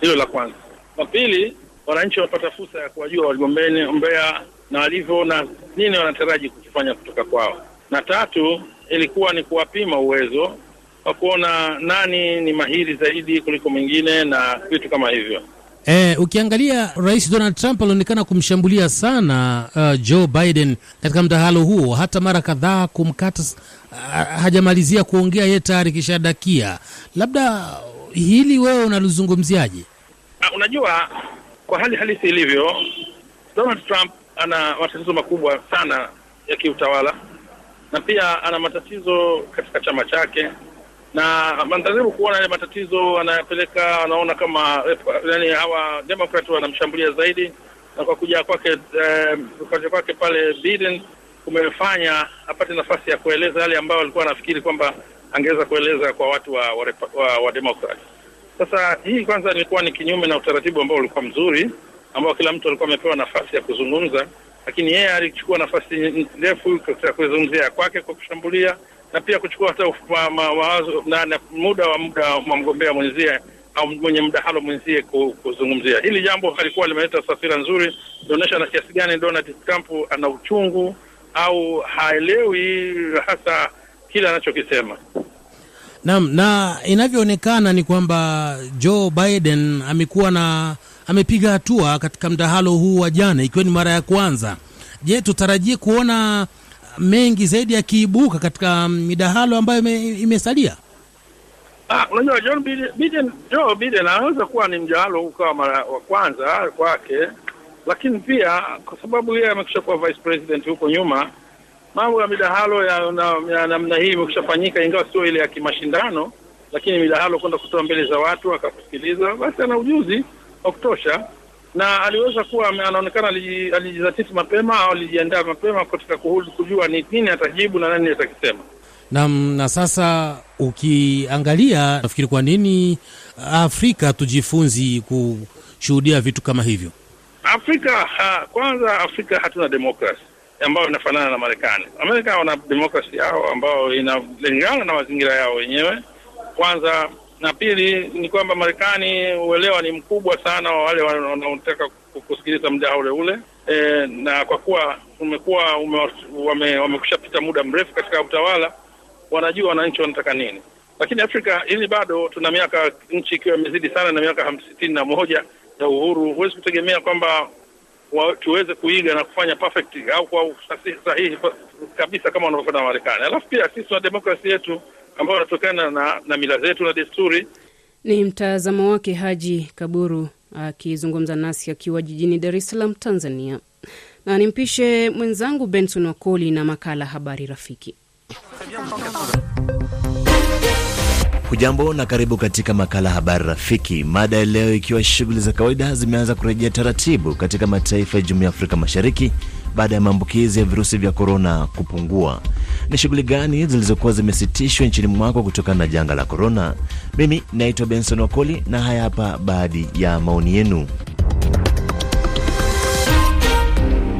S15: Hilo la kwanza. La pili, wananchi wamepata fursa ya kuwajua wagombea na walivyo na nini wanataraji kukifanya kutoka kwao. Na tatu, ilikuwa ni kuwapima uwezo wa kuona nani ni mahiri zaidi kuliko mwingine na vitu kama hivyo.
S3: E, ukiangalia Rais Donald Trump alionekana kumshambulia sana uh, Joe Biden katika mdahalo huo, hata mara kadhaa kumkata uh, hajamalizia kuongea yeye tayari kishadakia. Labda hili wewe unalizungumziaje?
S15: Uh, unajua kwa hali halisi ilivyo, Donald Trump ana matatizo makubwa sana ya kiutawala na pia ana matatizo katika chama chake na anajaribu kuona yale matatizo anayapeleka, anaona kama yani hawa Democrat wanamshambulia zaidi, na kwa kuja kwake eh, kuja pale Biden kumefanya apate nafasi ya kueleza yale ambayo alikuwa anafikiri kwamba angeweza kueleza kwa watu wa, wa, wa, wa Democrat. Sasa hii kwanza ilikuwa ni kinyume na utaratibu ambao ulikuwa mzuri, ambao kila mtu alikuwa amepewa nafasi ya kuzungumza, lakini yeye alichukua nafasi ndefu ya kuzungumzia kwake kwa kushambulia na pia kuchukua hata mawazo na, na muda wa muda wa mgombea mwenzie au mwenye mdahalo mwenzie kuzungumzia hili jambo. Halikuwa limeleta taswira nzuri, inaonyesha na kiasi gani Donald Trump ana uchungu au haelewi hasa kile anachokisema.
S3: Naam, na inavyoonekana ni kwamba Joe Biden amekuwa na amepiga hatua katika mdahalo huu wa jana, ikiwa ni mara ya kwanza. Je, tutarajie kuona mengi zaidi yakiibuka katika midahalo ambayo imesalia?
S15: Ah, unajua John Biden, Joe Biden anaweza kuwa ni mdahalo ukawa mara wa kwanza kwake, lakini pia kwa sababu yeye amekwisha kuwa vice president huko nyuma mambo ya midahalo ya namna hii imekwisha fanyika, ingawa sio ile ya kimashindano, lakini midahalo kwenda kutoa mbele za watu akakusikiliza, basi ana ujuzi wa kutosha, na aliweza kuwa anaonekana alijizatiti mapema au alijiandaa mapema katika kujua ni nini atajibu na nani atakisema.
S3: Naam, na sasa ukiangalia, nafikiri kwa nini Afrika tujifunzi kushuhudia vitu kama hivyo?
S15: Afrika ha, kwanza Afrika hatuna demokrasi ambayo inafanana na Marekani. Amerika wana demokrasi yao ambayo inalingana na mazingira yao wenyewe kwanza, na pili ni kwamba Marekani uelewa ni mkubwa sana wa wale wanaotaka kusikiliza mdaa ule ule e, na kwa kuwa umekuwa wame, wamekushapita muda mrefu katika utawala, wanajua wananchi wanataka nini. Lakini Afrika hili bado tuna miaka, nchi ikiwa imezidi sana na miaka hamsini na moja ya uhuru, huwezi kutegemea kwamba tuweze kuiga na kufanya perfect au kwa sahihi kabisa kama wanavyofanya Marekani. Alafu pia sisi tuna demokrasi yetu ambayo wanatokana na, na mila zetu na desturi.
S1: Ni mtazamo wake Haji Kaburu akizungumza nasi akiwa jijini Dar es Salaam, Tanzania. Na nimpishe mwenzangu Benson Wakoli na makala Habari Rafiki.
S16: Hujambo na karibu katika makala habari rafiki. Mada ya leo ikiwa shughuli za kawaida zimeanza kurejea taratibu katika mataifa ya Jumuiya ya Afrika Mashariki baada ya maambukizi ya virusi vya korona kupungua. Ni shughuli gani zilizokuwa zimesitishwa nchini mwako kutokana na janga la korona? Mimi naitwa Benson Wakoli na haya hapa baadhi ya maoni yenu.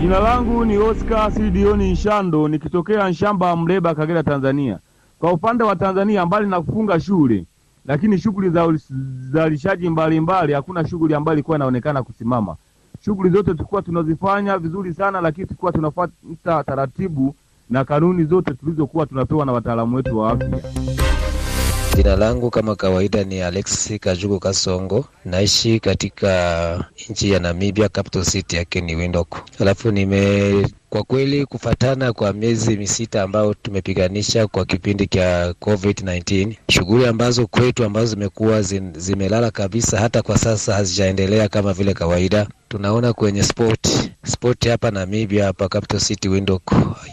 S17: Jina langu ni Oscar Sidioni Nshando nikitokea Nshamba, Mleba, Kagera, Tanzania. Kwa upande wa Tanzania, mbali na kufunga shule, lakini shughuli za uzalishaji mbalimbali, hakuna shughuli ambayo ilikuwa inaonekana kusimama. Shughuli zote tulikuwa tunazifanya vizuri sana, lakini tulikuwa tunafuata taratibu na kanuni zote tulizokuwa tunapewa na wataalamu wetu wa afya.
S18: Jina langu kama kawaida ni Alexi Kajugo Kasongo, naishi katika nchi ya Namibia, capital city yake ni Windhoek. Alafu nime kwa kweli kufatana kwa miezi misita ambayo tumepiganisha kwa kipindi cha COVID-19, shughuli ambazo kwetu ambazo zimekuwa zimelala kabisa, hata kwa sasa hazijaendelea kama vile kawaida. Tunaona kwenye sport sport hapa Namibia, hapa capital city Windhoek,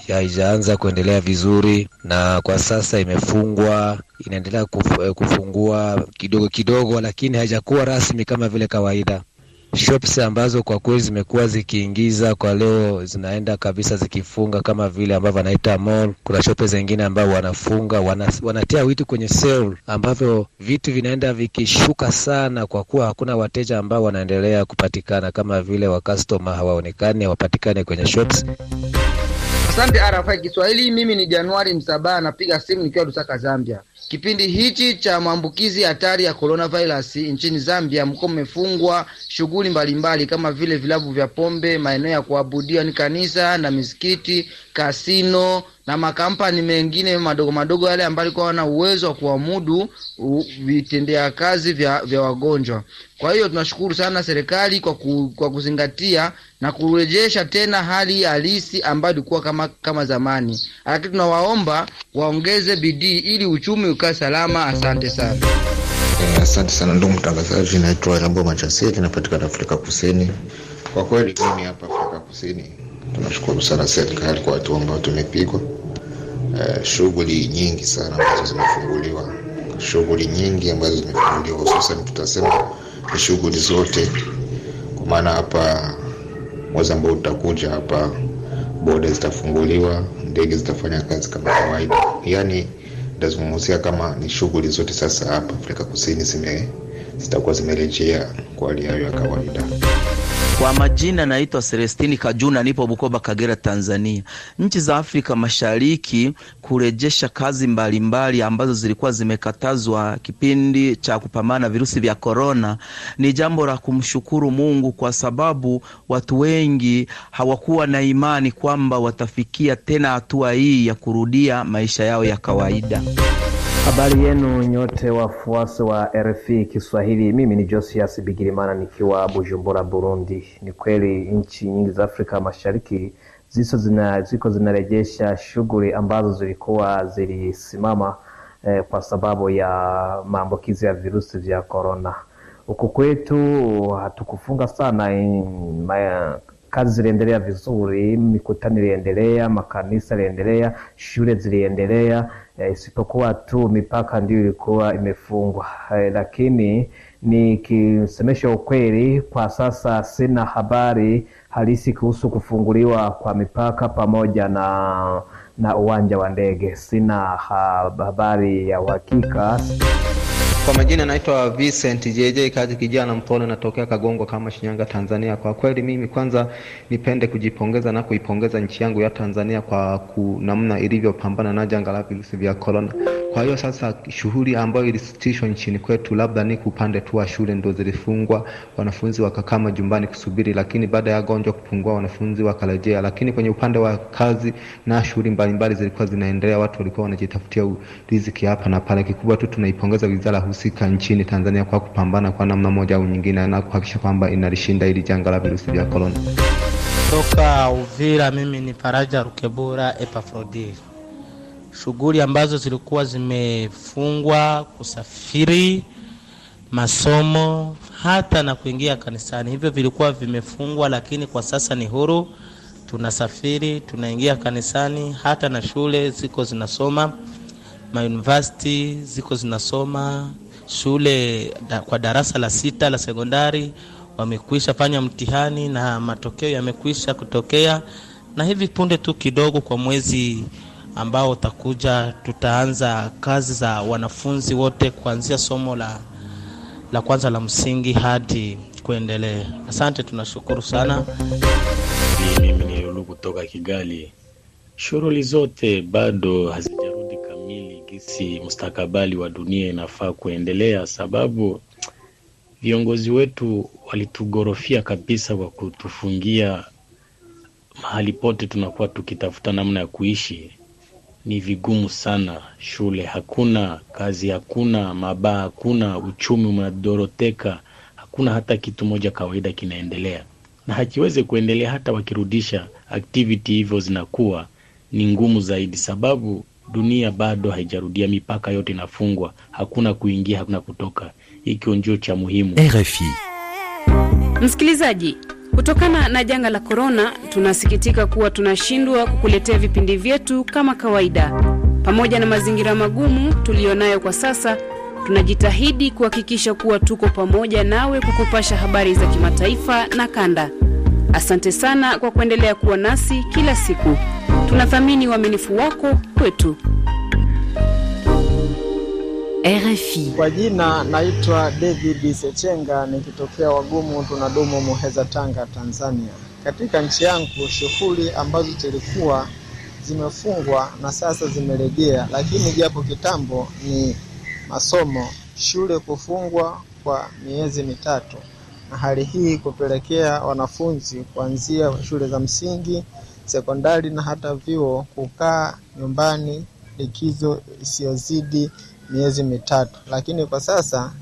S18: haijaanza kuendelea vizuri, na kwa sasa imefungwa, inaendelea kufungua kidogo kidogo, lakini haijakuwa rasmi kama vile kawaida shops ambazo kwa kweli zimekuwa zikiingiza kwa leo zinaenda kabisa zikifunga, kama vile ambavyo wanaita mall. Kuna shops zingine ambao wanafunga wana, wanatia vitu kwenye sale ambavyo vitu vinaenda vikishuka sana, kwa kuwa hakuna wateja ambao wanaendelea kupatikana, kama vile wa customer hawaonekani, hawapatikane kwenye shops.
S19: Asante RFI Kiswahili, mimi ni Januari Msabaha, napiga simu nikiwa Lusaka, Zambia. Kipindi hichi cha maambukizi hatari ya coronavirus nchini Zambia, mko mmefungwa shughuli mbalimbali kama vile vilabu vya pombe, maeneo ya kuabudia ni kanisa na misikiti, kasino na makampani mengine madogo madogo, yale ambayo alikuwa wana uwezo wa kuamudu vitendea kazi vya, vya wagonjwa. Kwa hiyo tunashukuru sana serikali kwa, ku, kwa kuzingatia na kurejesha tena hali halisi ambayo ilikuwa kama, kama zamani, lakini tunawaomba waongeze bidii ili uchumi ukae salama. Asante sana.
S20: Eh, asante sana ndugu mtangazaji, naitwa Rambo Machasiri, napatikana Afrika Kusini. Kwa kweli mimi hapa Afrika Kusini tunashukuru sana serikali kwa hatua ambayo tumepigwa. Eh, shughuli nyingi sana ambazo zimefunguliwa, shughuli nyingi ambazo zimefunguliwa, hususan tutasema ni shughuli zote, kwa maana hapa mwezi ambao utakuja hapa boda zitafunguliwa, ndege zitafanya kazi kama kawaida, yani ndazungumzia kama ni shughuli zote sasa hapa Afrika Kusini zime zitakuwa zimerejea kwa hali yayo ya kawaida.
S21: Kwa majina naitwa Celestini Kajuna, nipo Bukoba, Kagera, Tanzania. Nchi za Afrika Mashariki kurejesha kazi mbalimbali mbali ambazo zilikuwa zimekatazwa kipindi cha kupambana na virusi vya korona ni jambo la kumshukuru Mungu, kwa sababu watu wengi hawakuwa na imani kwamba watafikia tena hatua hii ya kurudia maisha yao ya kawaida.
S22: Habari yenu nyote wafuasi wa RFI Kiswahili, mimi ni Josias Bigirimana nikiwa Bujumbura, Burundi. Ni kweli nchi nyingi za Afrika Mashariki ziso zina, zinarejesha shughuli ambazo zilikuwa zilisimama eh, kwa sababu ya maambukizi ya virusi vya korona. Huku kwetu hatukufunga sana in, maya, kazi ziliendelea vizuri, mikutano iliendelea, makanisa yaliendelea, shule ziliendelea, eh, isipokuwa tu mipaka ndio ilikuwa imefungwa. Eh, lakini nikisemesha ukweli, kwa sasa sina habari halisi kuhusu kufunguliwa kwa mipaka pamoja na na uwanja wa ndege. Sina habari ya uhakika.
S23: Kwa majina naitwa Vincent JJ kazi kijana mpole, natokea Kagongo kama Shinyanga, Tanzania. Kwa kweli mimi kwanza nipende kujipongeza na kuipongeza nchi yangu ya Tanzania kwa namna ilivyopambana na janga la virusi vya corona. Kwa hiyo sasa shughuli ambayo ilisitishwa nchini kwetu labda ni upande tu wa shule ndo zilifungwa, wanafunzi wakakaa majumbani kusubiri, lakini baada ya gonjwa kupungua wanafunzi wakarejea. Lakini kwenye upande wa kazi na shughuli mbalimbali zilikuwa zinaendelea, watu walikuwa wanajitafutia riziki hapa na pale. Kikubwa tu tunaipongeza wizara husika nchini Tanzania kwa kupambana kwa namna moja au nyingine na kuhakikisha kwamba inalishinda hili janga la virusi vya korona.
S24: Toka Uvira, mimi ni Faraja Rukebura Epafrodi. Shughuli ambazo zilikuwa zimefungwa, kusafiri, masomo, hata na kuingia kanisani, hivyo vilikuwa vimefungwa, lakini kwa sasa ni huru. Tunasafiri, tunaingia kanisani, hata na shule ziko zinasoma, mauniversity ziko zinasoma, shule da, kwa darasa la sita la sekondari wamekwisha fanya mtihani na matokeo yamekwisha kutokea, na hivi punde tu kidogo, kwa mwezi ambao utakuja, tutaanza kazi za wanafunzi wote kuanzia somo la, la kwanza la msingi hadi kuendelea. Asante, tunashukuru sana.
S25: Mimi ni Lulu kutoka Kigali. Shughuli zote bado hazijarudi kamili gisi mustakabali wa dunia inafaa kuendelea, sababu viongozi wetu walitugorofia kabisa kwa kutufungia mahali pote tunakuwa tukitafuta namna ya kuishi. Ni vigumu sana, shule hakuna, kazi hakuna, mabaa hakuna, uchumi unadoroteka, hakuna hata kitu moja kawaida kinaendelea, na hakiwezi kuendelea. Hata wakirudisha activity hivyo zinakuwa ni ngumu zaidi, sababu dunia bado haijarudia, mipaka yote inafungwa, hakuna kuingia, hakuna kutoka. Hiki ndio cha muhimu.
S16: RFI.
S1: Msikilizaji, kutokana na janga la korona, tunasikitika kuwa tunashindwa kukuletea vipindi vyetu kama kawaida. Pamoja na mazingira magumu tuliyonayo kwa sasa, tunajitahidi kuhakikisha kuwa tuko pamoja nawe kukupasha habari za kimataifa na kanda. Asante sana kwa kuendelea kuwa nasi kila siku. Tunathamini uaminifu wako kwetu.
S26: RFI. Kwa jina naitwa David Sechenga nikitokea Wagumu tunadumu Muheza, Tanga, Tanzania. Katika nchi yangu shughuli ambazo zilikuwa zimefungwa na sasa zimerejea, lakini japo kitambo ni masomo, shule kufungwa kwa miezi mitatu, na hali hii kupelekea wanafunzi kuanzia shule za msingi, sekondari na hata vyuo kukaa nyumbani likizo isiyozidi miezi mitatu, lakini kwa sasa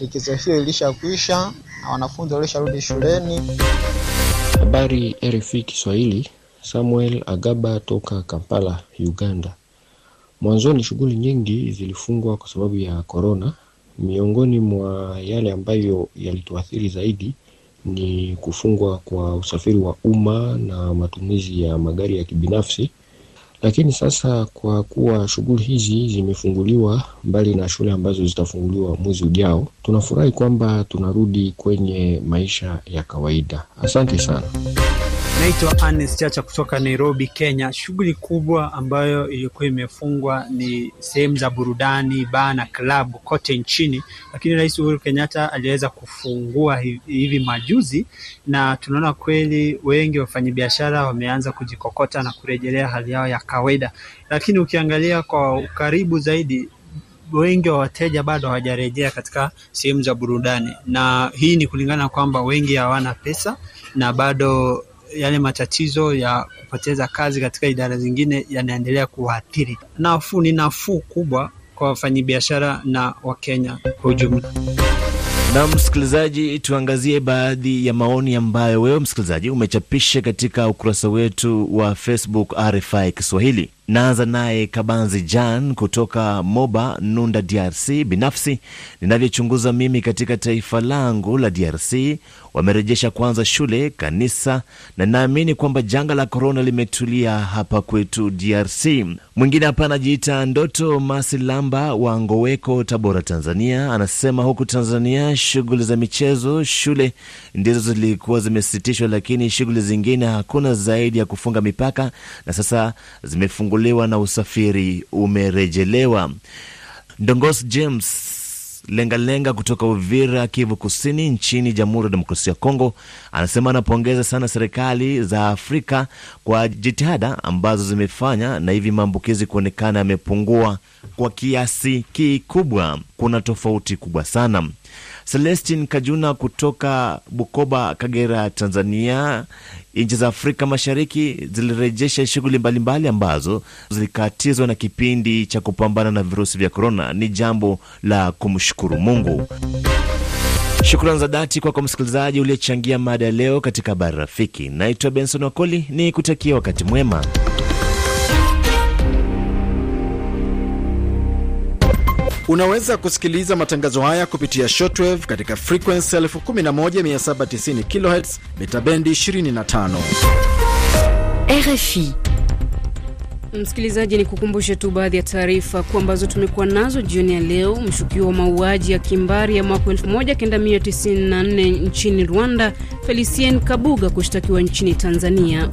S26: likizo hiyo ilishakwisha na wanafunzi walisharudi shuleni.
S27: Habari RFI Kiswahili, Samuel Agaba toka Kampala, Uganda. Mwanzoni shughuli nyingi zilifungwa kwa sababu ya korona. Miongoni mwa yale ambayo yalituathiri zaidi ni kufungwa kwa usafiri wa umma na matumizi ya magari ya kibinafsi lakini sasa kwa kuwa shughuli hizi zimefunguliwa, mbali na shule ambazo zitafunguliwa mwezi ujao, tunafurahi kwamba tunarudi kwenye maisha ya kawaida. Asante sana.
S28: Naitwa Anes Chacha kutoka Nairobi, Kenya. Shughuli kubwa ambayo ilikuwa imefungwa ni sehemu za burudani, baa na klabu kote nchini, lakini Rais Uhuru Kenyatta aliweza kufungua hivi majuzi, na tunaona kweli wengi wafanyabiashara wameanza kujikokota na kurejelea hali yao ya kawaida, lakini ukiangalia kwa ukaribu zaidi wengi wa wateja bado hawajarejea katika sehemu za burudani, na hii ni kulingana kwamba wengi hawana pesa na bado yale matatizo ya kupoteza kazi katika idara zingine yanaendelea kuwaathiri. Nafuu ni nafuu kubwa kwa wafanyabiashara na Wakenya kwa ujumla.
S16: Na msikilizaji, tuangazie baadhi ya maoni ambayo wewe msikilizaji umechapisha katika ukurasa wetu wa Facebook RFI Kiswahili. Naanza naye Kabanzi Jan kutoka Moba Nunda, DRC. Binafsi ninavyochunguza mimi katika taifa langu la DRC, wamerejesha kwanza shule, kanisa, na naamini kwamba janga la korona limetulia hapa kwetu DRC. Mwingine hapa anajiita Ndoto Masilamba wa Ngoweko, Tabora, Tanzania, anasema huku Tanzania shughuli za michezo, shule ndizo zilikuwa zimesitishwa, lakini shughuli zingine hakuna zaidi ya kufunga mipaka, na sasa zimefunguliwa na usafiri umerejelewa. Ndongos James Lengalenga lenga kutoka Uvira, Kivu Kusini, nchini Jamhuri ya Demokrasia ya Kongo, anasema anapongeza sana serikali za Afrika kwa jitihada ambazo zimefanya na hivi maambukizi kuonekana yamepungua kwa kiasi kikubwa. Kuna tofauti kubwa sana. Celestin Kajuna kutoka Bukoba, Kagera, Tanzania. Nchi za Afrika Mashariki zilirejesha shughuli mbalimbali ambazo zilikatizwa na kipindi cha kupambana na virusi vya korona. Ni jambo la kumshukuru Mungu. Shukrani za dhati kwako msikilizaji uliyechangia mada ya leo katika habari rafiki. Naitwa Benson Wakoli, ni kutakia wakati mwema.
S2: Unaweza kusikiliza matangazo haya kupitia shortwave katika frequency 11790 kHz mita bendi 25.
S1: RFI. Msikilizaji, ni kukumbushe tu baadhi ya taarifa kuu ambazo tumekuwa nazo jioni ya leo. Mshukiwa wa mauaji ya kimbari ya mwaka 1994 nchini Rwanda, Felicien Kabuga kushtakiwa nchini Tanzania.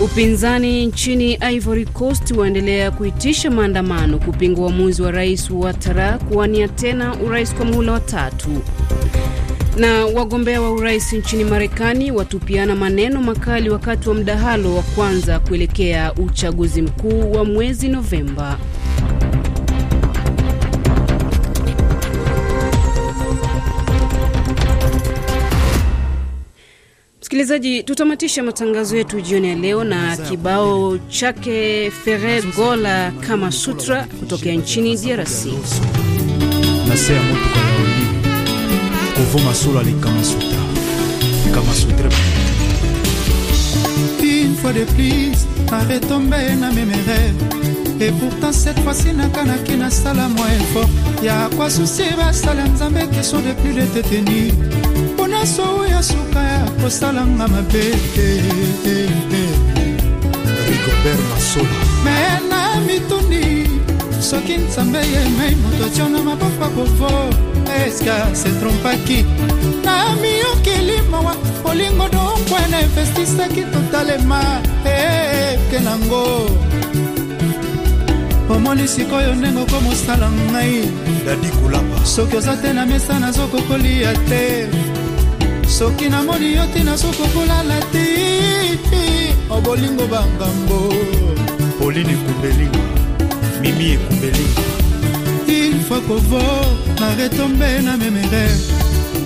S1: Upinzani nchini Ivory Coast waendelea kuitisha maandamano kupinga uamuzi wa rais Ouattara kuwania tena urais kwa muhula wa tatu. Na wagombea wa urais nchini Marekani watupiana maneno makali wakati wa mdahalo wa kwanza kuelekea uchaguzi mkuu wa mwezi Novemba. Msikilizaji, tutamatisha matangazo yetu jioni ya leo na kibao chake Fere Gola kama sutra kutokea nchini DRC.
S29: kama sutra kama sutra.
S30: Une fois de plus, arrêtombe na mes rêves Et pourtant cette fois-ci nakanaki nasala mwa effort ya kwa susi basala nzambe question de plus de te tenir mpona so ya suka ya kosalanga mabe.
S29: Rigobert masola
S30: me na mitundi soki nzambe yemei moto atio na maboko akovo eska se trompaki? Na miyokeli mawa olingo donkwe na investisaki totalema. Eke nango. Omoni sikoyo ndenge okomosala ngai.
S29: Dadi kulapa
S30: soki oza te na mesa nazokokolia te soki namoni yo te nazokokolala te. Obolingo bangambo
S29: pauline ekumbelinga mimi ekumbelinga
S30: il faut kovo na retombe na memere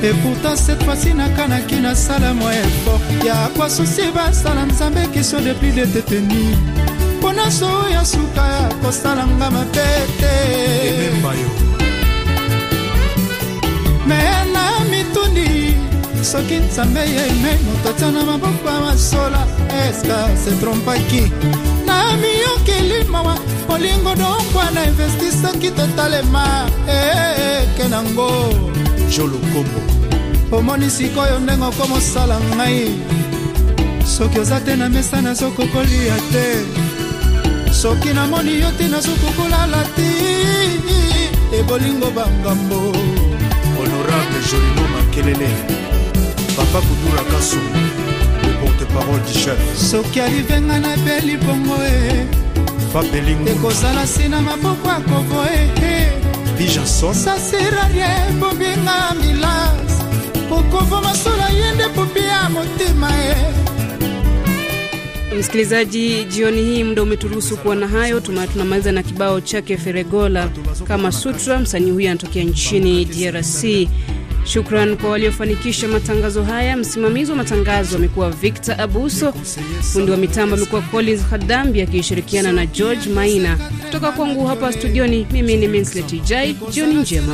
S30: et pourtant cette fois-ci nakanaki nasala mwa effort. Ya kwasusi basala nzambe question de plus de te tenir mpona so ya suka ya kosalanga mabe te me na mitundi soki nzambe yeme moto atia na maboko ya masola eska se trompaki? Na miyokeli mawa olingo donkwa na investisaki totalema. Eke nango.
S29: Jolokombo
S30: omoni sikoyo ndenge okomosala ngai. Soki oza te na mesa nazokokolia te. Soki namoni yo te nazokokolala te. Ebolingo bangambo
S29: honorable jolino makelele papa kudura sumu porte-parole du chef
S30: soki alivenga na beli bongo e ekozala nsina maboko ya kovo e
S29: bijanson
S30: sasirarie bobinga milas okovo masolo ye nde popi ya motema e
S1: Msikilizaji, jioni hii muda umeturuhusu kuwa na hayo. Tunamaliza na kibao chake Feregola kama sutra. Msanii huyu anatokea nchini DRC. Shukran kwa waliofanikisha matangazo haya. Msimamizi wa matangazo amekuwa Victor Abuso, fundi wa mitambo amekuwa Collins Hadambi akishirikiana na George Maina. Kutoka kwangu hapa studioni, mimi ni Minslet Jai. Jioni njema.